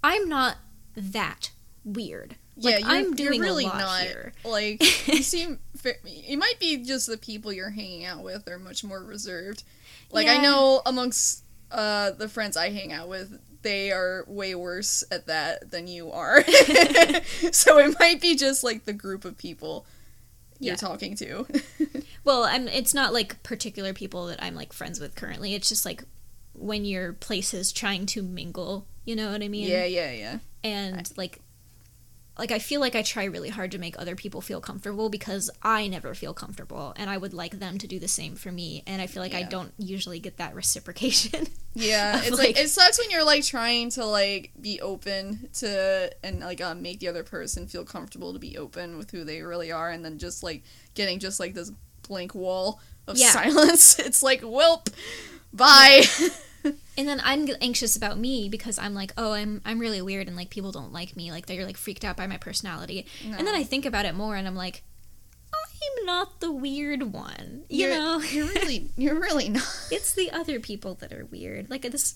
I'm not that weird. Like, yeah you're, I'm doing you're really not here. like you seem it might be just the people you're hanging out with are much more reserved like i know amongst uh the friends i hang out with they are way worse at that than you are so it might be just like the group of people you're Yeah. talking to Well, I'm. It's not like particular people that I'm like friends with currently. It's just like when your place is trying to mingle. You know what I mean? yeah yeah yeah And like, like I feel like I try really hard to make other people feel comfortable because I never feel comfortable, and I would like them to do the same for me. And I feel like I don't usually get that reciprocation. Yeah, it's like, like- it sucks when you're like trying to like be open to and like um, make the other person feel comfortable to be open with who they really are, and then just like getting just like this blank wall of Yeah. silence. It's like, welp, bye. and then I'm anxious about me because I'm like, oh, I'm I'm really weird, and like people don't like me, like they're like freaked out by my personality. And then I think about it more, and I'm like, I'm not the weird one. You you're, know, you're really, you're really not. it's the other people that are weird. Like this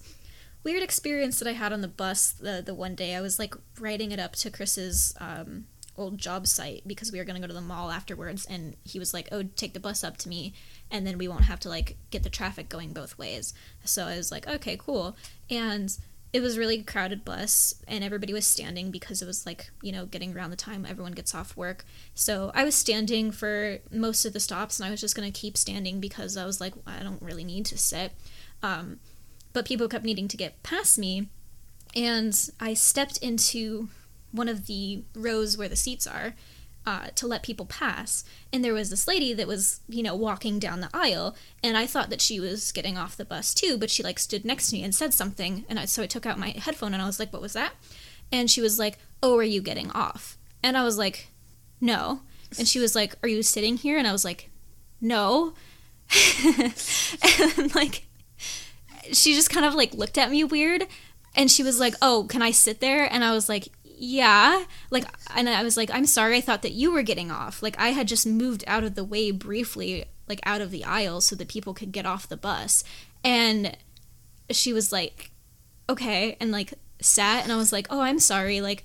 weird experience that I had on the bus the the one day. I was like writing it up to Chris's um, old job site because we were gonna go to the mall afterwards, and he was like, "Oh, take the bus up to me, and then we won't have to like get the traffic going both ways." So I was like, "Okay, cool," and. It was really crowded bus, and everybody was standing because it was like, you know, getting around the time everyone gets off work. So I was standing for most of the stops, and I was just going to keep standing because I was like, I don't really need to sit. Um, but people kept needing to get past me, and I stepped into one of the rows where the seats are uh, to let people pass. And there was this lady that was, you know, walking down the aisle, and I thought that she was getting off the bus too, but she like stood next to me and said something, and I, so I took out my headphone and I was like, "What was that?" And she was like, "Oh, are you getting off?" And I was like, "No." And she was like, "Are you sitting here?" And I was like, "No." and like she just kind of like looked at me weird and she was like, "Oh, can I sit there?" And I was like, "Yeah." Like and I was like, "I'm sorry. I thought that you were getting off." Like I had just moved out of the way briefly, like out of the aisle so that people could get off the bus. And she was like, "Okay." And like sat and I was like, "Oh, I'm sorry." Like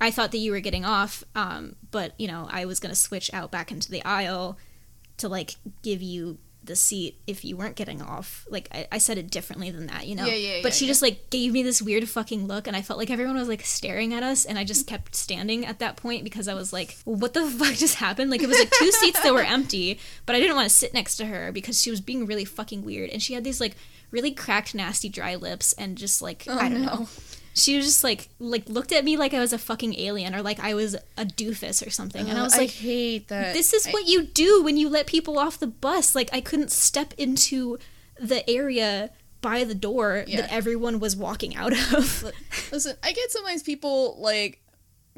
I thought that you were getting off, um, but you know, I was gonna switch out back into the aisle to like give you the seat if you weren't getting off. Like I, I said it differently than that, you know. Yeah, yeah, But yeah, she yeah. just like gave me this weird fucking look, and I felt like everyone was like staring at us, and I just kept standing at that point because I was like, "What the fuck just happened?" Like it was like two seats that were empty, but I didn't want to sit next to her because she was being really fucking weird, and she had these like really cracked, nasty, dry lips, and just like Oh, I don't no. know. She was just like like looked at me like I was a fucking alien or like I was a doofus or something, and I was like, hate that. this is I- what you do when you let people off the bus. Like I couldn't step into the area by the door Yeah. that everyone was walking out of. Listen, I get sometimes people like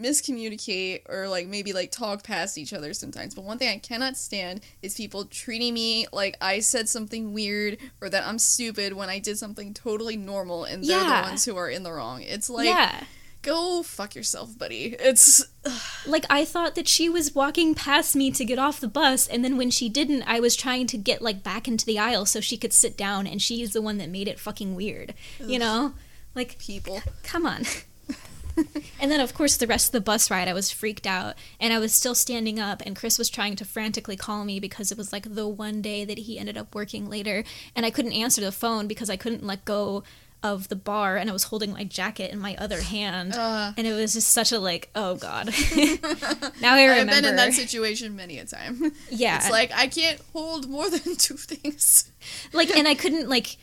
miscommunicate or like maybe like talk past each other sometimes. But one thing I cannot stand is people treating me like I said something weird or that I'm stupid when I did something totally normal and they're Yeah. the ones who are in the wrong. It's like yeah. go fuck yourself, buddy. It's Like I thought that she was walking past me to get off the bus and then when she didn't, I was trying to get like back into the aisle so she could sit down and she's the one that made it fucking weird. You know? Like people. come on. and then, of course, the rest of the bus ride, I was freaked out and I was still standing up. And Chris was trying to frantically call me because it was like the one day that he ended up working later. And I couldn't answer the phone because I couldn't let go of the bar and I was holding my jacket in my other hand. Uh. and it was just such a like, oh God. now I remember. I've been in that situation many a time. Yeah. It's like I can't hold more than two things. like and i couldn't like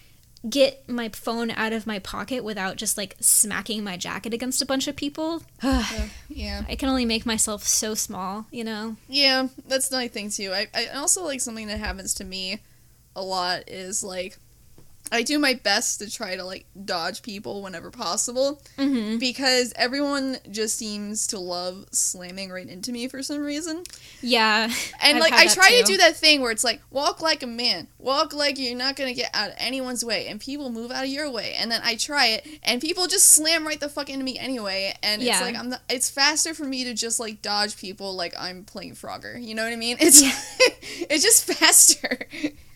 get my phone out of my pocket without just like smacking my jacket against a bunch of people Yeah. i can only make myself so small you know Yeah, that's my thing too. I, I also like something that happens to me a lot is like I do my best to try to like dodge people whenever possible mm-hmm. because everyone just seems to love slamming right into me for some reason. yeah And I've like I try to do that thing where it's like walk like a man, walk like you're not gonna get out of anyone's way, and people move out of your way, and then I try it, and people just slam right the fuck into me anyway, and it's like I'm. Not, it's faster for me to just like dodge people like I'm playing Frogger. You know what I mean? It's it's just faster.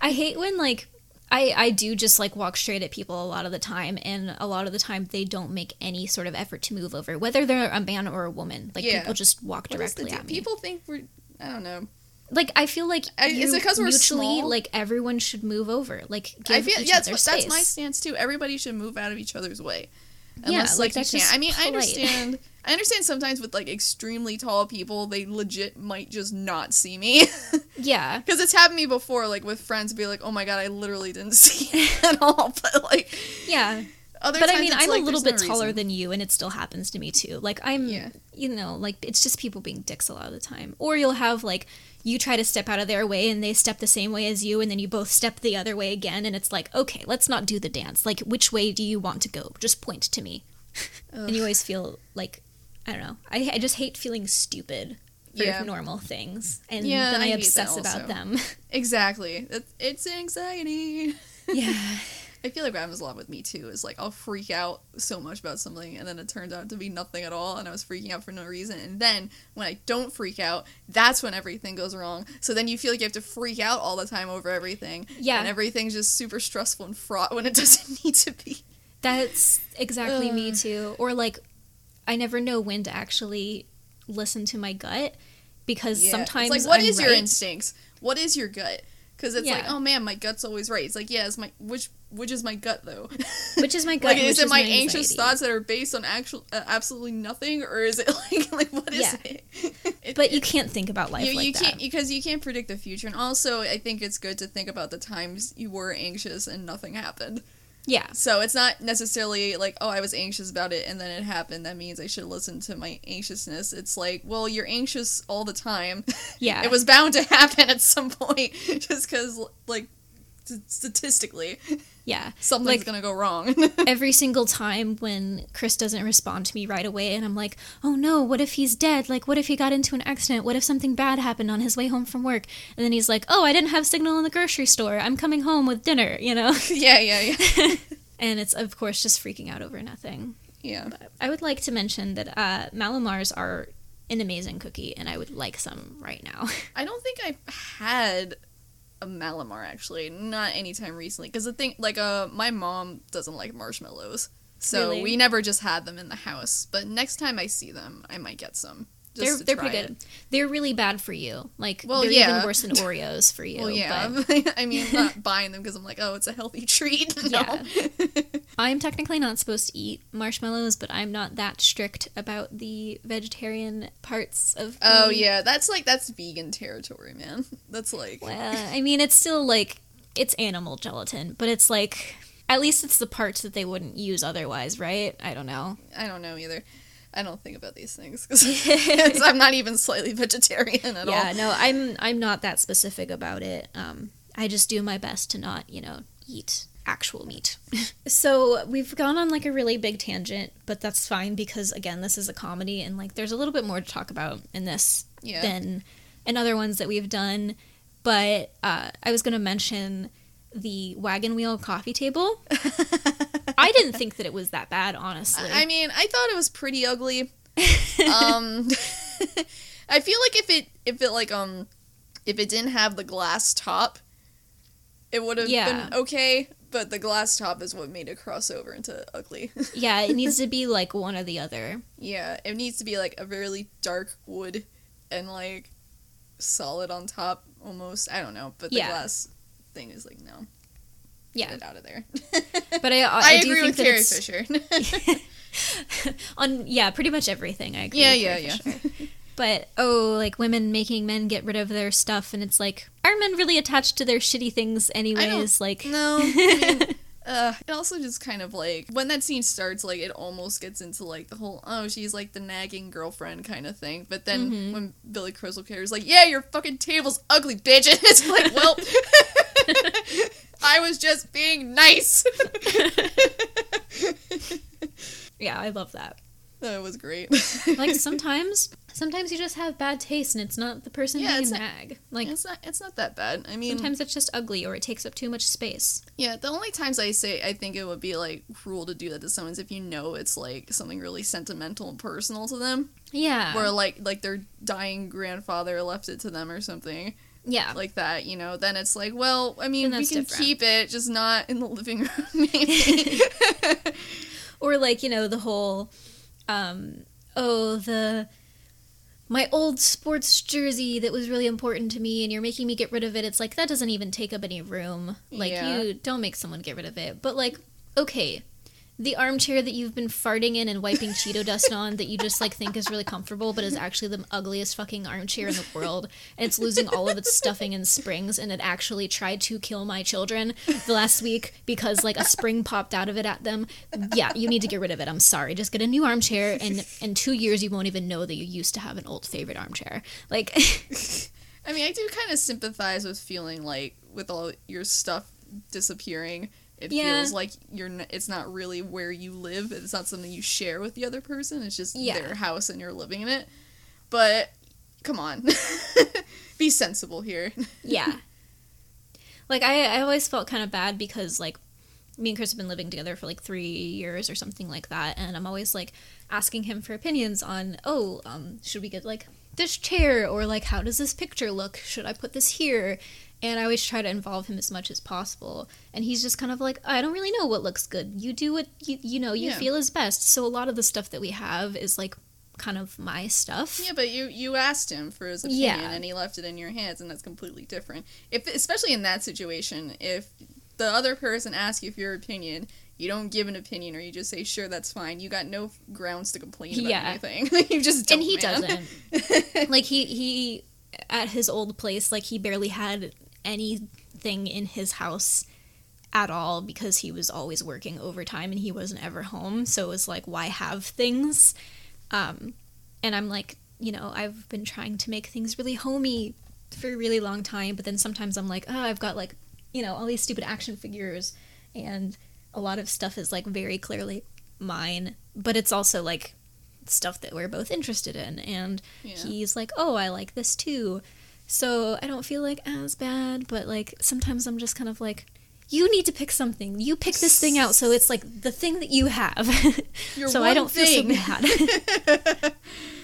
i hate when like I, I do just like walk straight at people a lot of the time and a lot of the time they don't make any sort of effort to move over whether they're a man or a woman like Yeah. people just walk is directly at me People think we're. I don't know. like i feel like I- is you it 'cause we're mutually small? like everyone should move over like give I feel each yeah. other That's, space that's my stance too. Everybody should move out of each other's way. Yeah, Unless like, like, that's you can't. I mean, I understand. I understand sometimes with like extremely tall people, they legit might just not see me. yeah Because it's happened to me before, like with friends, be like, "Oh my god, I literally didn't see it at all." But like, yeah other but I mean, I'm like, a little bit no taller reason. than you, and it still happens to me too. Like I'm, Yeah. you know, like it's just people being dicks a lot of the time. Or you'll have like you try to step out of their way, and they step the same way as you, and then you both step the other way again, and it's like, okay, let's not do the dance. Like, which way do you want to go? Just point to me. and you always feel like, I don't know. I I just hate feeling stupid for Yeah. normal things, and Yeah, then I, I obsess about them. Exactly. It's anxiety. yeah. I feel like that happens a lot with me too. Is like I'll freak out so much about something, and then it turns out to be nothing at all, and I was freaking out for no reason. And then when I don't freak out, that's when everything goes wrong. So then you feel like you have to freak out all the time over everything. Yeah. And everything's just super stressful and fraught when it doesn't need to be. That's exactly me too. Or like, I never know when to actually listen to my gut because Yeah. sometimes it's like, what I'm is your instincts? What is your gut? Because it's like, oh man, my gut's always right. It's like, yeah, it's my which which is my gut though. Which is my gut? like, is it my my anxious thoughts that are based on actual uh, absolutely nothing, or is it like like what is Yeah. it? It- But you can't think about life you, like you that. can't because you can't predict the future, and also I think it's good to think about the times you were anxious and nothing happened. Yeah, So it's not necessarily like, oh, I was anxious about it and then it happened. That means I should listen to my anxiousness. It's like, well, you're anxious all the time. yeah. it was bound to happen at some point just because like statistically, Yeah. something's Like- gonna go wrong. Every single time when Chris doesn't respond to me right away, and I'm like, oh no, what if he's dead? Like, what if he got into an accident? What if something bad happened on his way home from work? And then he's like, oh, I didn't have signal in the grocery store. I'm coming home with dinner, you know? yeah, yeah, yeah, and it's, of course, just freaking out over nothing. yeah. But I would like to mention that uh, Mallomars are an amazing cookie, and I would like some right now. I don't think I've had a Mallomar actually, not anytime recently. Because the thing, like, uh, my mom doesn't like marshmallows, so Really? we never just had them in the house. But next time I see them, I might get some. They're they're pretty it. good. They're really bad for you. Like Well, they're yeah. even worse than Oreos for you. Well, yeah. but- I mean, I'm not buying them because I'm like, oh, it's a healthy treat. No. Yeah. I'm technically not supposed to eat marshmallows, but I'm not that strict about the vegetarian parts of. oh yeah, that's like that's vegan territory, man. That's like Well, I mean, it's still like it's animal gelatin, but it's like at least it's the parts that they wouldn't use otherwise, right? I don't know. I don't know either. I don't think about these things because I'm not even slightly vegetarian at yeah, all. Yeah, no, I'm I'm not that specific about it. Um, I just do my best to not, you know, eat actual meat. so we've gone on like a really big tangent, but that's fine because again, this is a comedy and like there's a little bit more to talk about in this Yeah. than in other ones that we've done. But uh, I was gonna mention the wagon wheel coffee table. I didn't think that it was that bad, honestly. I mean, I thought it was pretty ugly. um, I feel like if it if it like um if it didn't have the glass top, it would have Yeah. been okay. But the glass top is what made it cross over into ugly. yeah, it needs to be like one or the other. yeah, it needs to be like a really dark wood and like solid on top almost. I don't know, but the Yeah. glass thing is like no, Yeah, get it out of there. but I I, I, do agree think with Carrie Fisher. on yeah pretty much everything i agree yeah, with yeah, yeah. Fisher. but oh like women making men get rid of their stuff and it's like are men really attached to their shitty things anyways like No, I mean, uh, it also just kind of like when that scene starts, like it almost gets into like the whole oh she's like the nagging girlfriend kind of thing. But then Mhm. when Billy Crystal Carey's like, yeah, your fucking table's ugly, bitch, and it's like, well, I was just being nice. yeah i love that that was great. like sometimes sometimes you just have bad taste and it's not the person Yeah, being not- nag like it's not it's not that bad. I mean, sometimes it's just ugly or it takes up too much space Yeah, the only times I say I think it would be like cruel to do that to someone is if you know it's like something really sentimental and personal to them, yeah where like like their dying grandfather left it to them or something yeah like that. You know, then it's like, well, I mean, we can different. keep it, just not in the living room, maybe. or like you know the whole um oh the my old sports jersey that was really important to me and you're making me get rid of it it's like that doesn't even take up any room like Yeah. you don't make someone get rid of it but like okay the armchair that you've been farting in and wiping cheeto dust on that you just like think is really comfortable but is actually the ugliest fucking armchair in the world. And it's losing all of its stuffing and springs and it actually tried to kill my children the last week because like a spring popped out of it at them. Yeah you need to get rid of it. I'm sorry. Just get a new armchair and in two years you won't even know that you used to have an old favorite armchair. Like I mean, I do kind of sympathize with feeling like with all your stuff disappearing. It Yeah. feels like you're. N- it's not really where you live. It's not something you share with the other person. It's just Yeah. their house and you're living in it. But come on, be sensible here. yeah like I, I always felt kind of bad because like me and chris have been living together for like three years or something like that and i'm always like asking him for opinions on oh um, should we get like this chair or like how does this picture look should i put this here and i always try to involve him as much as possible and he's just kind of like i don't really know what looks good you do what you, you know you Yeah. feel is best so a lot of the stuff that we have is like kind of my stuff Yeah, but you you asked him for his opinion, Yeah. and he left it in your hands, and that's completely different. If especially in that situation, if the other person asks you for your opinion, you don't give an opinion, or you just say sure, that's fine. You got no grounds to complain about Yeah. anything. you just and he man. doesn't like he he at his old place like he barely had anything in his house at all because he was always working overtime and he wasn't ever home so it was like why have things um and i'm like you know i've been trying to make things really homey for a really long time but then sometimes i'm like oh i've got like you know, all these stupid action figures and a lot of stuff is like very clearly mine, but it's also like stuff that we're both interested in and Yeah. he's like, "Oh, I like this too." So, I don't feel like as bad, but like sometimes I'm just kind of like you need to pick something. You pick this thing out, so it's like the thing that you have. So I don't feel so bad.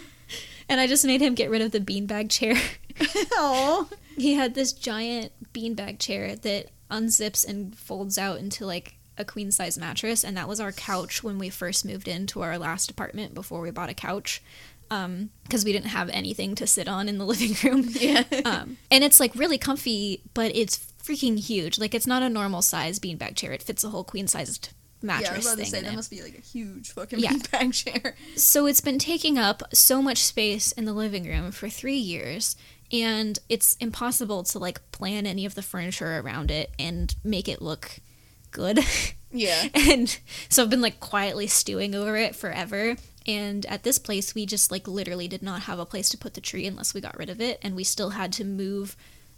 and I just made him get rid of the beanbag chair. Aw. he had this giant beanbag chair that unzips and folds out into like a queen size mattress and that was our couch when we first moved into our last apartment before we bought a couch because we didn't have anything to sit on in the living room Yeah. um, and it's like really comfy but it's freaking huge like it's not a normal size beanbag chair it fits a whole queen sized mattress yeah, I was about to say that it. must be like a huge fucking Yeah. beanbag chair. So it's been taking up so much space in the living room for three years, and it's impossible to like plan any of the furniture around it and make it look good. Yeah. and so I've been like quietly stewing over it forever. And at this place, we just like literally did not have a place to put the tree unless we got rid of it, and we still had to move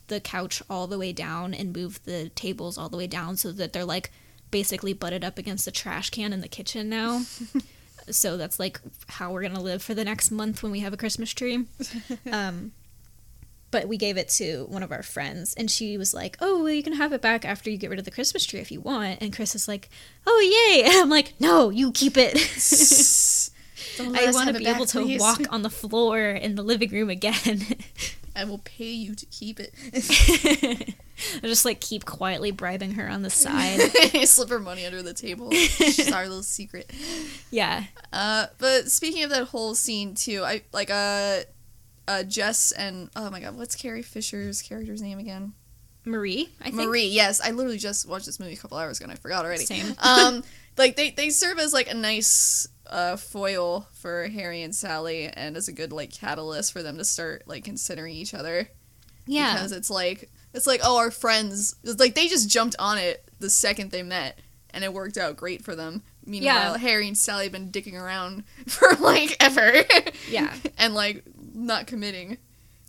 the couch all the way down and move the tables all the way down so that they're like basically butted up against the trash can in the kitchen now. so that's like how we're gonna live for the next month when we have a Christmas tree. Um, but we gave it to one of our friends, and she was like, "Oh, well, you can have it back after you get rid of the Christmas tree if you want." And Chris is like, "Oh, yay!" And I'm like, "No, you keep it." I want to be able to please. walk on the floor in the living room again. I will pay you to keep it. I just like keep quietly bribing her on the side. Slip her money under the table. It's our little secret. yeah, Uh, but speaking of that whole scene too, I like uh, uh Jess and oh my god, what's Carrie Fisher's character's name again? Marie. I think Marie. Yes, I literally just watched this movie a couple hours ago and I forgot already. Same. um, like they they serve as like a nice uh foil for Harry and Sally and as a good like catalyst for them to start like considering each other. Yeah, because it's like it's like oh our friends it's like they just jumped on it the second they met and it worked out great for them meanwhile Yeah. harry and sally have been dicking around for like ever Yeah. and like not committing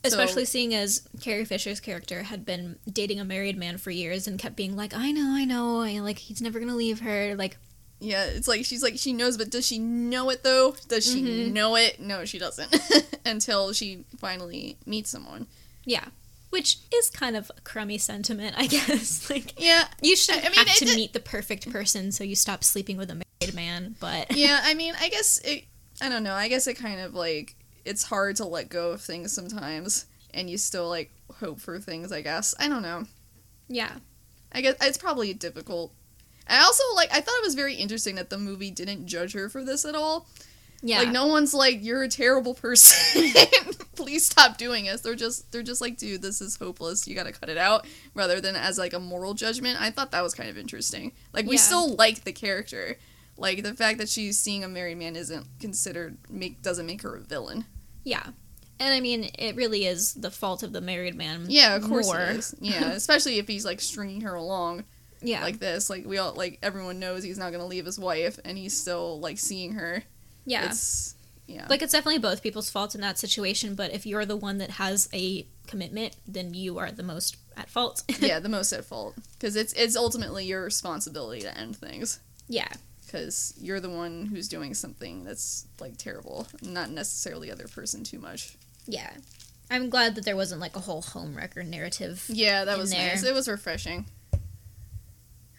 So- Especially seeing as Carrie Fisher's character had been dating a married man for years and kept being like, I know, I know, I like he's never gonna leave her. Like, yeah it's like she's like she knows but does she know it though does she Mhm. know it no she doesn't until she finally meets someone yeah. Which is kind of a crummy sentiment, I guess. like yeah you should I- I mean, have to did- meet the perfect person so you stop sleeping with a married man, but yeah i mean i guess it i don't know i guess it kind of like it's hard to let go of things sometimes and you still like hope for things i guess i don't know yeah. i guess it's probably difficult i also like i thought it was very interesting that the movie didn't judge her for this at all Yeah. like no one's like you're a terrible person please stop doing this they're just they're just like dude this is hopeless you gotta cut it out rather than as like a moral judgment i thought that was kind of interesting like we Yeah. still like the character like the fact that she's seeing a married man isn't considered make doesn't make her a villain Yeah. And I mean, it really is the fault of the married man. yeah of course more. it is yeah especially if he's like stringing her along Yeah. like this like we all like everyone knows he's not gonna leave his wife and he's still like seeing her yeah. it's yeah like it's definitely both people's fault in that situation, but if you're the one that has a commitment, then you are the most at fault. yeah the most at fault because it's it's ultimately your responsibility to end things yeah. because you're the one who's doing something that's like terrible not necessarily the other person too much Yeah. I'm glad that there wasn't like a whole home wrecker narrative yeah that was there. nice it was refreshing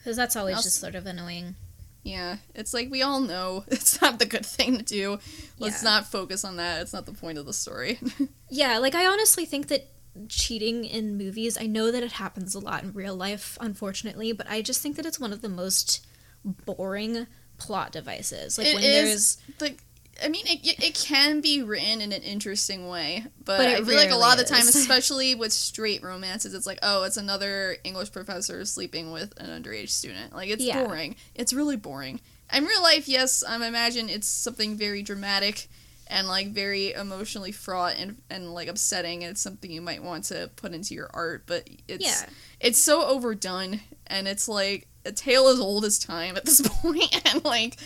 because that's always just sort of annoying. yeah it's like we all know it's not the good thing to do let's Yeah. not focus on that it's not the point of the story Yeah, like I honestly think that cheating in movies, I know that it happens a lot in real life, unfortunately, but I just think that it's one of the most boring plot devices. Like It when is, there's like I mean, it, it can be written in an interesting way, but, But I feel like a lot of the time, especially with straight romances, it's like, oh, it's another English professor sleeping with an underage student. Like, it's Yeah. boring. It's really boring. In real life, yes, I imagine it's something very dramatic and like very emotionally fraught and, and like upsetting. And it's something you might want to put into your art, but it's yeah. it's so overdone, and it's like a tale as old as time at this point, and like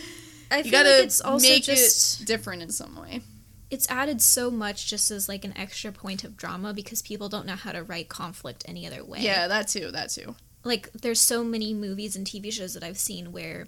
I you gotta like it's also make just it different in some way. it's added so much just as like an extra point of drama because people don't know how to write conflict any other way. Yeah, that too, that too. like there's so many movies and TV shows that I've seen where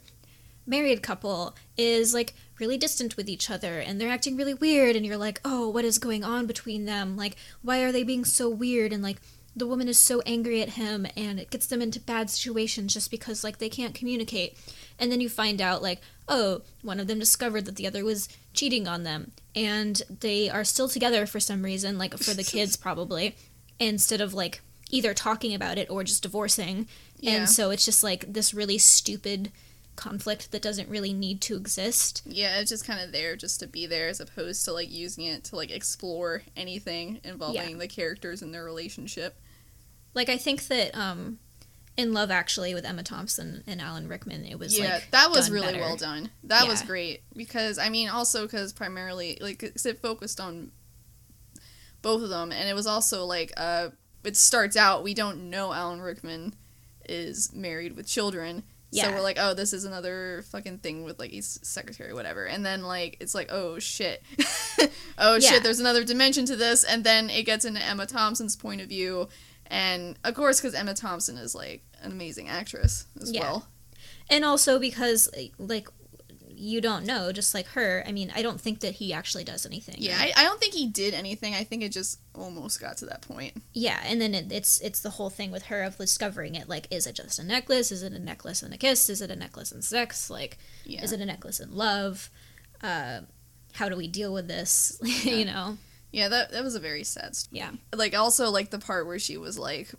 married couple is like really distant with each other and they're acting really weird and you're like, "Oh, what is going on between them? Like why are they being so weird?" and like the woman is so angry at him and it gets them into bad situations just because like they can't communicate. And then you find out like, "Oh, one of them discovered that the other was cheating on them and they are still together for some reason, like for the kids probably." Instead of like either talking about it or just divorcing. Yeah. And so it's just like this really stupid conflict that doesn't really need to exist. Yeah, it's just kind of there just to be there as opposed to like using it to like explore anything involving Yeah. the characters and their relationship. Like I think that um in Love Actually with Emma Thompson and Alan Rickman, it was yeah, like that was really better. well done. That was great because I mean also because primarily like 'cause it focused on both of them and it was also like uh it starts out we don't know Alan Rickman is married with children. So we're like, oh, this is another fucking thing with like his secretary, whatever. And then like it's like, oh shit, oh Yeah. shit, there's another dimension to this. And then it gets into Emma Thompson's point of view, and of course, because Emma Thompson is like an amazing actress as Yeah. well. and also because like you don't know, just like her. I mean, I don't think that he actually does anything. Yeah, I, I don't think he did anything. I think it just almost got to that point. Yeah, and then it, it's it's the whole thing with her of discovering it. Like, is it just a necklace? Is it a necklace and a kiss? Is it a necklace and sex? Like, Yeah. is it a necklace and love? Uh, how do we deal with this? you know? Yeah, that that was a very sad story. Yeah. Like also like the part where she was like,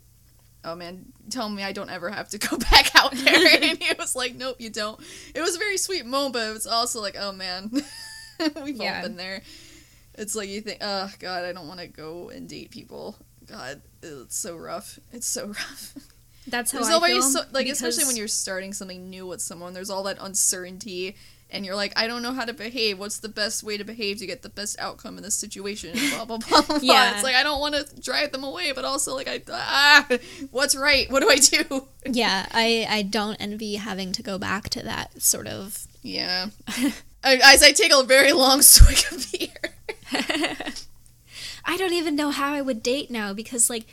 "Oh man, tell me I don't ever have to go back out there," and he was like, "Nope, you don't." It was a very sweet moment, but it was also like, "Oh man, we've Yeah. all been there." It's like you think, "Oh God, I don't want to go and date people." God, it's so rough. It's so rough. That's how There's I always feel. so, like especially when you're starting something new with someone. There's all that uncertainty, and you're like, I don't know how to behave. What's the best way to behave to get the best outcome in this situation? Blah blah blah. blah. Yeah. it's like I don't want to drive them away, but also like I ah, what's right? What do I do? yeah, I I don't envy having to go back to that sort of. Yeah. I, as I take a very long swig of beer. I don't even know how I would date now because like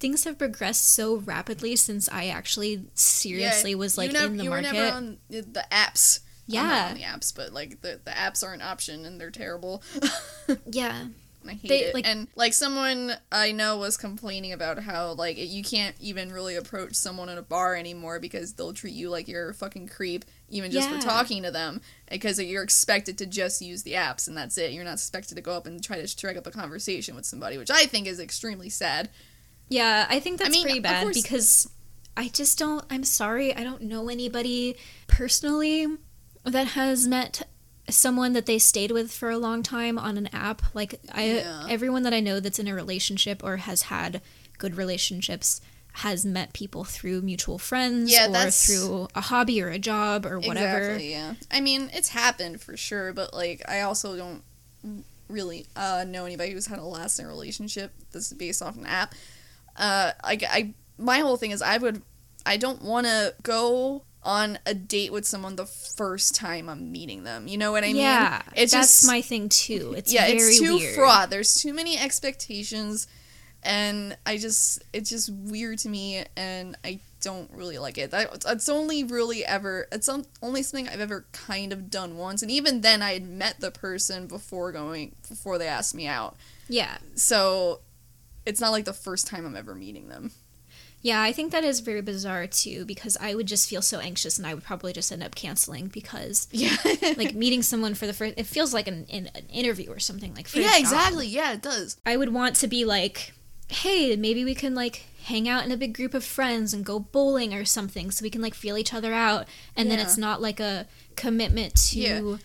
things have progressed so rapidly since I actually seriously Yeah, was like nev- in the you market. were never on the apps. Yeah. on the apps, but like the the apps are an option and they're terrible. yeah. And I hate They, it. like- and like someone I know was complaining about how like you can't even really approach someone in a bar anymore because they'll treat you like you're a fucking creep even just Yeah. for talking to them because you're expected to just use the apps and that's it. You're not expected to go up and try to strike up a conversation with somebody, which I think is extremely sad. Yeah, I think that's mean, pretty bad course- because I just don't. I'm sorry, I don't know anybody personally that has met someone that they stayed with for a long time on an app. Like I, Yeah. everyone that I know that's in a relationship or has had good relationships has met people through mutual friends Yeah, or that's- through a hobby or a job or whatever. Exactly, yeah. I mean, it's happened for sure, but like I also don't really uh, know anybody who's had a lasting relationship that's based off an app. Uh, I, I my whole thing is I would I don't want to go on a date with someone the first time I'm meeting them. You know what I mean? yeah, it's that's just my thing too. It's yeah, very it's too weird. fraught. There's too many expectations, and I just it's just weird to me, and I don't really like it. That, it's only really ever it's only something I've ever kind of done once, and even then I had met the person before going before they asked me out. Yeah, So it's not like the first time I'm ever meeting them. Yeah, I think that is very bizarre too because I would just feel so anxious and I would probably just end up canceling because Yeah, like meeting someone for the first it feels like an, an, an interview or something like yeah, job. exactly. Yeah, it does. I would want to be like, "Hey, maybe we can like hang out in a big group of friends and go bowling or something so we can like feel each other out." And then it's not like a commitment to Yeah.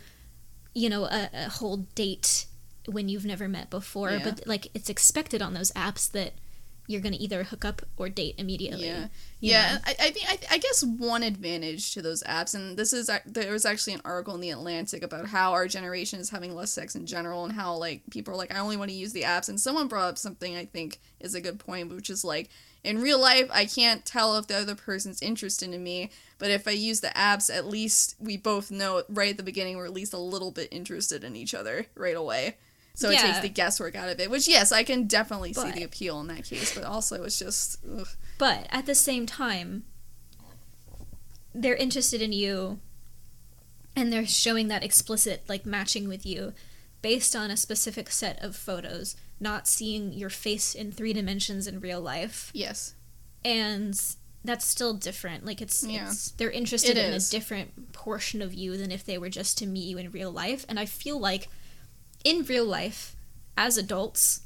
you know, a, a whole date when you've never met before, Yeah. but like it's expected on those apps that you're going to either hook up or date immediately. Yeah, yeah. I, I think I, I guess one advantage to those apps, and this is uh, there was actually an article in the Atlantic about how our generation is having less sex in general, and how like people are like, I only want to use the apps, and someone brought up something I think is a good point, which is like in real life, I can't tell if the other person's interested in me, but if I use the apps, at least we both know right at the beginning we're at least a little bit interested in each other right away. So it takes the guesswork out of it, which yes, I can definitely see the appeal in that case, but also it's just ugh. But at the same time, they're interested in you and they're showing that explicit like matching with you based on a specific set of photos, not seeing your face in three dimensions in real life. Yes. And that's still different. Like it's, Yeah. it's they're interested It in is. a different portion of you than if they were just to meet you in real life. And I feel like in real life, as adults,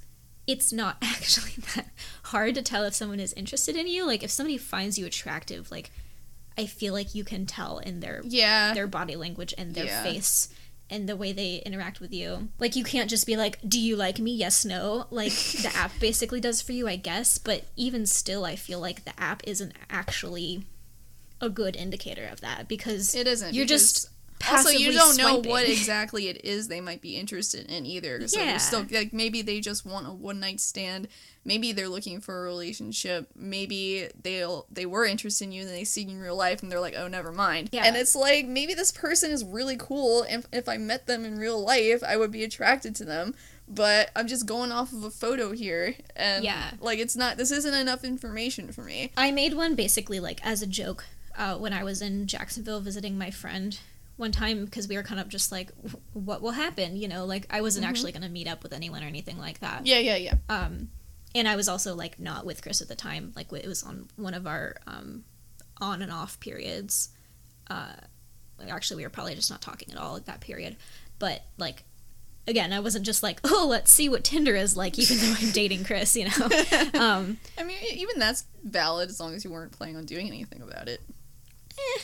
it's not actually that hard to tell if someone is interested in you. Like if somebody finds you attractive, like I feel like you can tell in their Yeah. their body language and their Yeah. face and the way they interact with you. Like you can't just be like, "Do you like me?" Yes, no. Like the app basically does for you, I guess, but even still I feel like the app isn't actually a good indicator of that because It isn't. You're because just also you don't know what exactly it is they might be interested in either. So Yeah. still like maybe they just want a one night stand. Maybe they're looking for a relationship. Maybe they'll they were interested in you and they see you in real life and they're like, oh, never mind. Yeah. And it's like maybe this person is really cool and if I met them in real life, I would be attracted to them. But I'm just going off of a photo here, and Yeah. like it's not. This isn't enough information for me. I made one basically like as a joke uh, when I was in Jacksonville visiting my friend one time because we were kind of just like, what will happen? You know, like I wasn't actually going to meet up with anyone or anything like that. Yeah, yeah, yeah. Um, and I was also like not with Chris at the time. Like it was on one of our um, on and off periods. Uh, actually, we were probably just not talking at all at that period. But like, again, I wasn't just like, oh, let's see what Tinder is like, even though I'm dating Chris. You know. um, I mean, even that's valid as long as you weren't planning on doing anything about it. eh,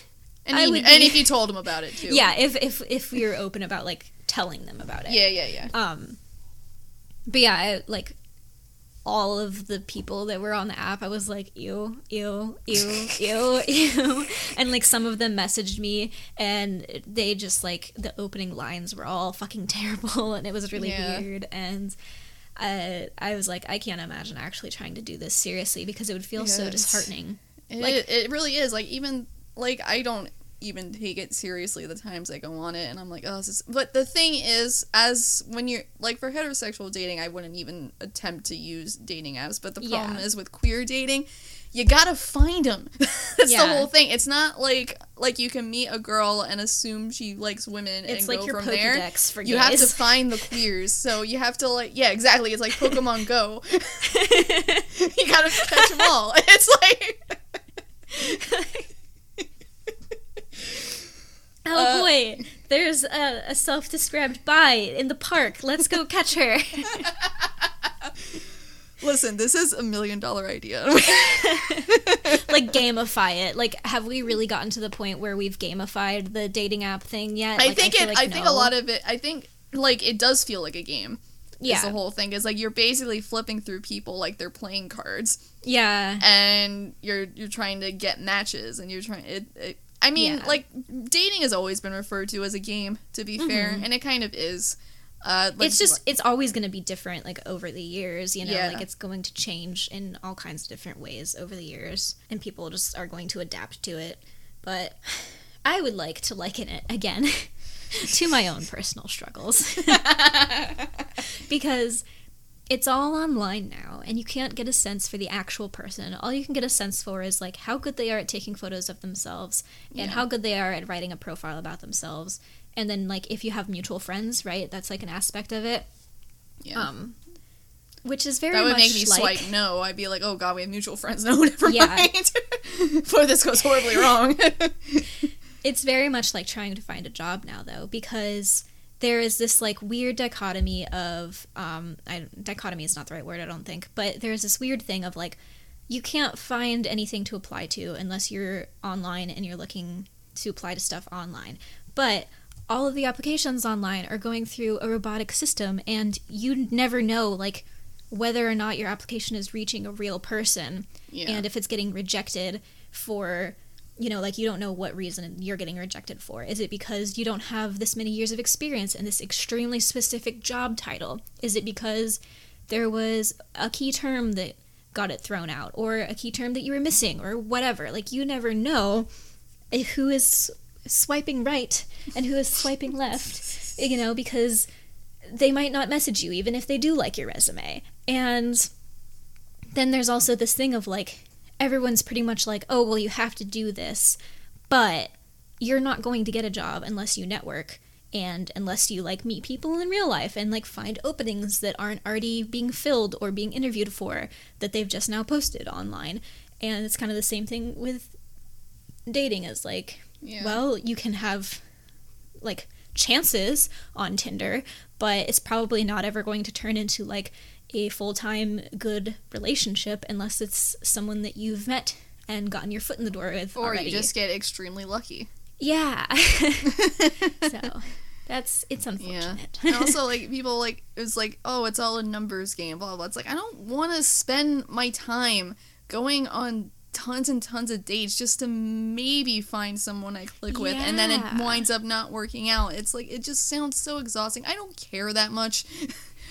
And, he- would and if you told him about it too. yeah, if if if we were open about like telling them about it. Yeah, yeah, yeah. Um, but yeah, I, like all of the people that were on the app, I was like, ew, ew, ew, ew, ew, and like some of them messaged me, and they just like the opening lines were all fucking terrible, and it was really Yeah. weird, and. I, I was like, I can't imagine actually trying to do this seriously because it would feel so disheartening. It, Like- it really is. Like even like I don't even take it seriously the times I go on it, and I'm like, oh, this is. But the thing is, as when you're like for heterosexual dating, I wouldn't even attempt to use dating apps. But the problem Yeah. is with queer dating. You gotta find them. That's Yeah. the whole thing. It's not like like you can meet a girl and assume she likes women It's and like go your from there. Pokedex for You have to find the queers, so you have to like yeah, exactly. It's like Pokemon Go. you gotta catch them all. It's like Oh Uh, boy, there's a, a self-described bi in the park. Let's go catch her. Listen, this is a million dollar idea. like gamify it. Like, have we really gotten to the point where we've gamified the dating app thing yet? I Like, think feel it. like I think a lot of it. I think like it does feel like a game. Yeah. yeah, the whole thing is like you're basically flipping through people like they're playing cards, yeah, and you're you're trying to get matches, and you're trying. It, it, I mean, Yeah. like dating has always been referred to as a game. To be fair, Mhm. and it kind of is. Uh, like, it's just it's always going to be different like over the years you know Yeah. like it's going to change in all kinds of different ways over the years and people just are going to adapt to it but i would like to liken it again to my own personal struggles because it's all online now and you can't get a sense for the actual person all you can get a sense for is like how good they are at taking photos of themselves and Yeah. how good they are at writing a profile about themselves and then like if you have mutual friends right that's like an aspect of it yeah. um which is very that would much make me like swipe no. I'd be like, oh god, we have mutual friends. No, never Yeah. mind. Before this goes horribly wrong. it's very much like trying to find a job now though because there is this like weird dichotomy of um I, dichotomy is not the right word i don't think but there's this weird thing of like you can't find anything to apply to unless you're online and you're looking to apply to stuff online but all of the applications online are going through a robotic system and you never know like whether or not your application is reaching a real person yeah. and if it's getting rejected for you know like you don't know what reason you're getting rejected for. Is it because you don't have this many years of experience and this extremely specific job title? Is it because there was a key term that got it thrown out or a key term that you were missing or whatever? Like you never know who is swiping right and who is swiping left you know because they might not message you even if they do like your resume. And then there's also this thing of like everyone's pretty much like oh well you have to do this but you're not going to get a job unless you network and unless you like meet people in real life and like find openings that aren't already being filled or being interviewed for that they've just now posted online and it's kind of the same thing with dating is like Yeah. well you can have like chances on tinder but it's probably not ever going to turn into like a full-time good relationship unless it's someone that you've met and gotten your foot in the door with or already. you just get extremely lucky. yeah so that's it's unfortunate and also like people like it was like oh it's all a numbers game blah blah. It's like I don't want to spend my time going on tons and tons of dates just to maybe find someone I click with and then it winds up not working out. It's like it just sounds so exhausting. I don't care that much.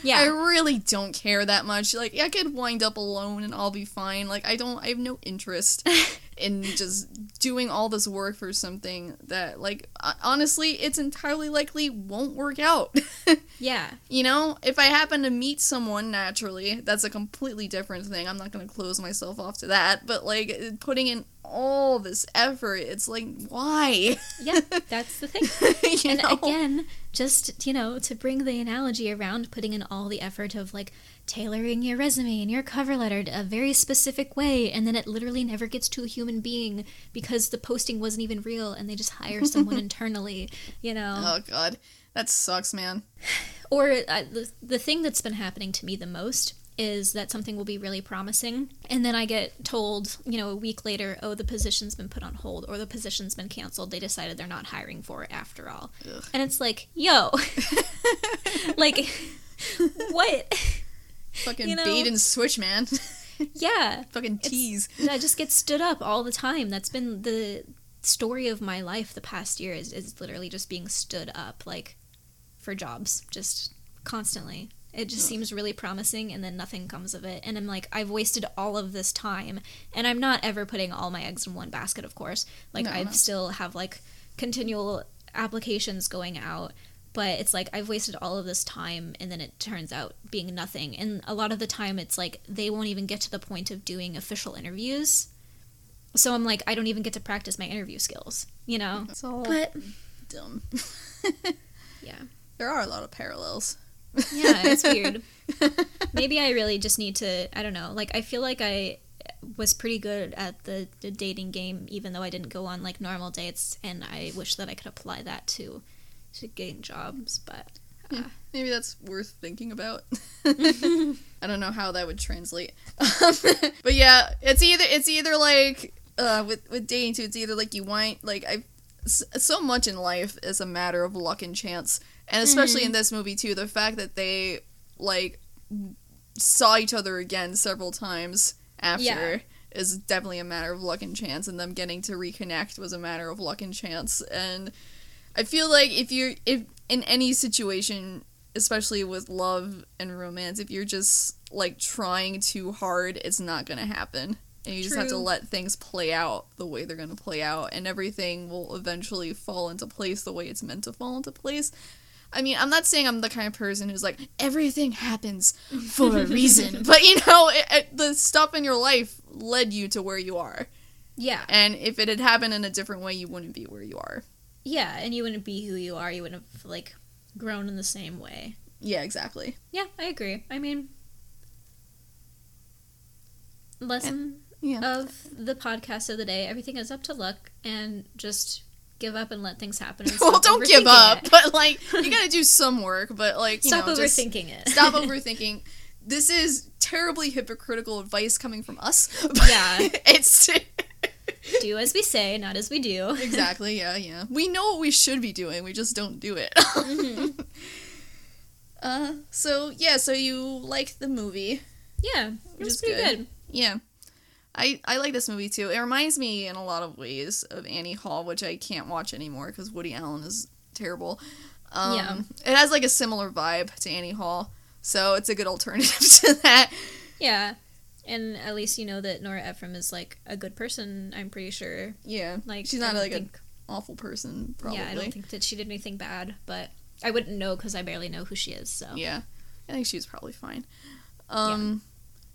Yeah I really don't care that much. Like I could wind up alone and I'll be fine. Like I don't I have no interest in just doing all this work for something that like honestly it's entirely likely won't work out. yeah you know, if I happen to meet someone naturally, that's a completely different thing. I'm not going to close myself off to that, but like uh, putting in all this effort, it's like why? yeah that's the thing and know? again just you know to bring the analogy around putting in all the effort of like tailoring your resume and your cover letter to a very specific way and then it literally never gets to a human being because the posting wasn't even real and they just hire someone internally you know Oh god. That sucks, man. or uh, the, the thing that's been happening to me the most is that something will be really promising and then i get told you know a week later oh the position's been put on hold or the position's been canceled they decided they're not hiring for it after all Ugh. and it's like yo like what Fucking You know- bait and switch, man. yeah. Fucking tease. i just get stood up all the time. That's been the story of my life the past year is, is literally just being stood up like for jobs just constantly. It just seems really promising and then nothing comes of it. And i'm like i've wasted all of this time. And i'm not ever putting all my eggs in one basket of course. Like No, i no. still have like continual applications going out but it's like I've wasted all of this time and then it turns out being nothing. And a lot of the time it's like they won't even get to the point of doing official interviews. So I'm like I don't even get to practice my interview skills, you know. It's all But dumb. yeah. There are a lot of parallels. Yeah, it's weird. Maybe I really just need to I don't know. Like I feel like I was pretty good at the, the dating game even though I didn't go on like normal dates and I wish that I could apply that to to gain jobs, but uh, Maybe that's worth thinking about. I don't know how that would translate. Um, but yeah, it's either it's either like uh, with with dating too. It's either like you want like I so much in life is a matter of luck and chance, and especially in this movie too. The fact that they like saw each other again several times after. Yeah. Is definitely a matter of luck and chance, and them getting to reconnect was a matter of luck and chance. And I feel like if you're if in any situation, especially with love and romance, if you're just like trying too hard, it's not gonna happen. And you just have to let things play out the way they're gonna play out, and everything will eventually fall into place the way it's meant to fall into place. I mean, I'm not saying I'm the kind of person who's like everything happens for a reason, but you know, it, it, the stuff in your life led you to where you are, yeah. and if it had happened in a different way, you wouldn't be where you are. Yeah, and you wouldn't be who you are. You wouldn't have like grown in the same way. Yeah, exactly. Yeah, I agree. I mean, lesson Yeah. of the podcast of the day: everything is up to luck, and just give up and let things happen. Well, don't give up, it. but like you gotta do some work. But like you Stop know, overthinking it. stop overthinking. This is terribly hypocritical advice coming from us. Yeah. it's do as we say, not as we do. exactly yeah, yeah. We know what we should be doing. We just don't do it. Mhm. uh, so yeah, so you like the movie? Yeah, it Which was is pretty good. good. Yeah. I, I like this movie too. It reminds me in a lot of ways of Annie Hall, which I can't watch anymore because Woody Allen is terrible. Um, Yeah. It has like a similar vibe to Annie Hall, so it's a good alternative to that. Yeah, and at least you know that Nora Ephron is like a good person. I'm pretty sure. Yeah, Like she's not like think, an awful person, probably. Yeah, I don't think that she did anything bad, but I wouldn't know because I barely know who she is. So Yeah. I think she's probably fine. Um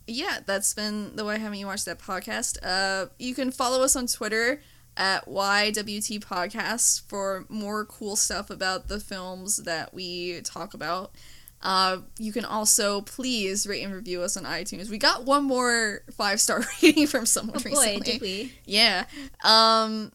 yeah. that's been the way I haven't you watched that podcast. Uh you can follow us on Twitter at YWT Podcast for more cool stuff about the films that we talk about. Uh, you can also please rate and review us on iTunes. We got one more five star rating from someone Oh boy, recently. did we? Yeah. Um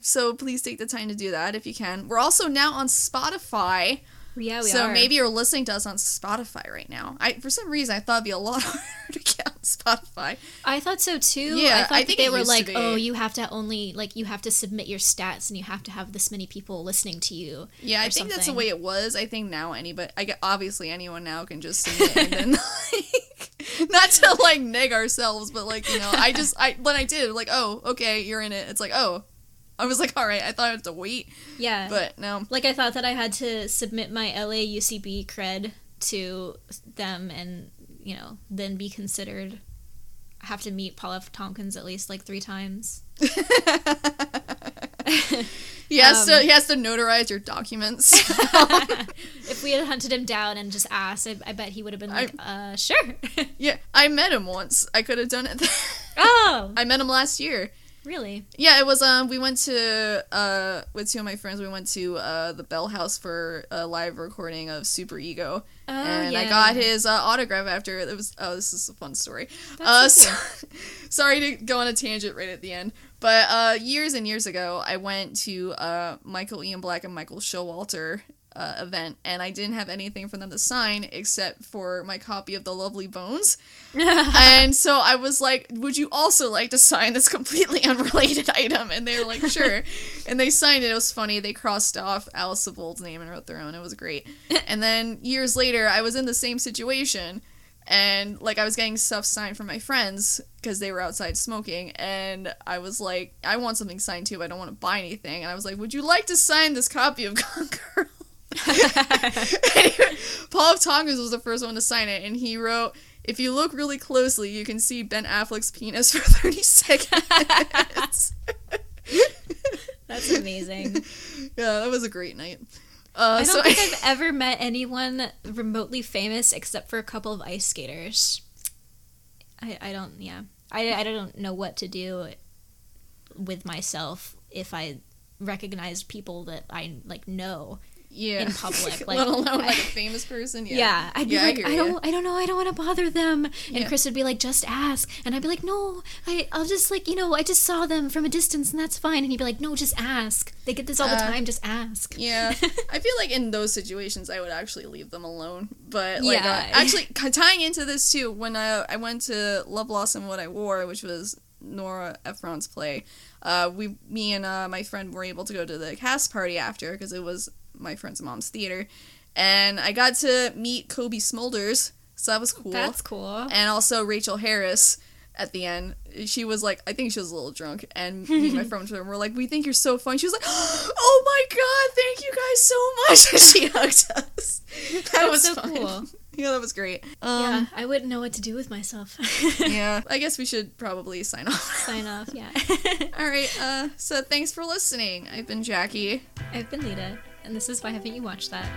so please take the time to do that if you can. We're also now on Spotify. Yeah, we so are. maybe you're listening to us on Spotify right now. I for some reason I thought it'd be a lot harder to get on Spotify. I thought so too. Yeah, I thought I think they were like, oh, you have to only like you have to submit your stats and you have to have this many people listening to you. Yeah, I think that's the way it was. I think now anybody, I get obviously anyone now can just submit and then like, not to like neg ourselves, but like you know, I just I when I did like, oh, okay, you're in it. It's like, oh, I was like, all right, I thought I had to wait, Yeah. but no. like I thought that I had to submit my LA UCB cred to them and you know then be considered. I have to meet Paul F. Tompkins at least like three times. he has to Um, he has to notarize your documents. if we had hunted him down and just asked, I, I bet he would have been like, uh, sure. yeah, I met him once. I could have done it. oh, I met him last year. Really? Yeah, it was um we went to uh with two of my friends we went to uh the Bell House for a live recording of Super Ego. Oh, and I got his uh, autograph after it was oh this is a fun story. That's uh so so- sorry to go on a tangent right at the end. But uh years and years ago I went to uh Michael Ian Black and Michael Showalter uh, event and I didn't have anything for them to sign except for my copy of The Lovely Bones. and so I was like, "Would you also like to sign this completely unrelated item?" And they were like, "Sure." and they signed it. It was funny. They crossed off Alice Sebold's name and wrote their own. It was great. and then years later, I was in the same situation, and like I was getting stuff signed from my friends because they were outside smoking, and I was like, "I want something signed too. But I don't want to buy anything." And I was like, "Would you like to sign this copy of Gone Girl?" Anyway, Paul. Tompkins was the first one to sign it, and he wrote, "If you look really closely, you can see Ben Affleck's penis for thirty seconds." That's amazing. yeah, that was a great night. Uh, I don't so think I've ever met anyone remotely famous except for a couple of ice skaters. I, I don't, yeah. I, I don't know what to do with myself if I recognize people that I like know yeah, in public. Like, let alone like a famous person. Yeah, Yeah, I'd be Yeah, I like, hear I, don't, I don't know, I don't want to bother them. And Yeah. Chris would be like, just ask. And I'd be like, no, I, I'll just like, you know, I just saw them from a distance and that's fine. And he'd be like, no, just ask. They get this all the Uh, time. Just ask. Yeah, I feel like in those situations I would actually leave them alone. But like, Yeah. uh, actually tying into this too, when I I went to Love and What I Wore, which was Nora Ephron's play, uh, we me and uh, my friend were able to go to the cast party after because it was my friend's mom's theater, and I got to meet Cobie Smulders, so that was cool. That's cool. and also Rachel Harris at the end. She was like, I think she was a little drunk, and me and my friend were like, "We think you're so fun." She was like, "Oh my god, thank you guys so much!" She hugged us. That That's was so fun. cool. Yeah, that was great. yeah, Um, I wouldn't know what to do with myself. yeah. I guess we should probably sign off. Sign off, yeah. All right. Uh, so thanks for listening. I've been Jackie. I've been Lita, and this is Why Haven't You Watched That?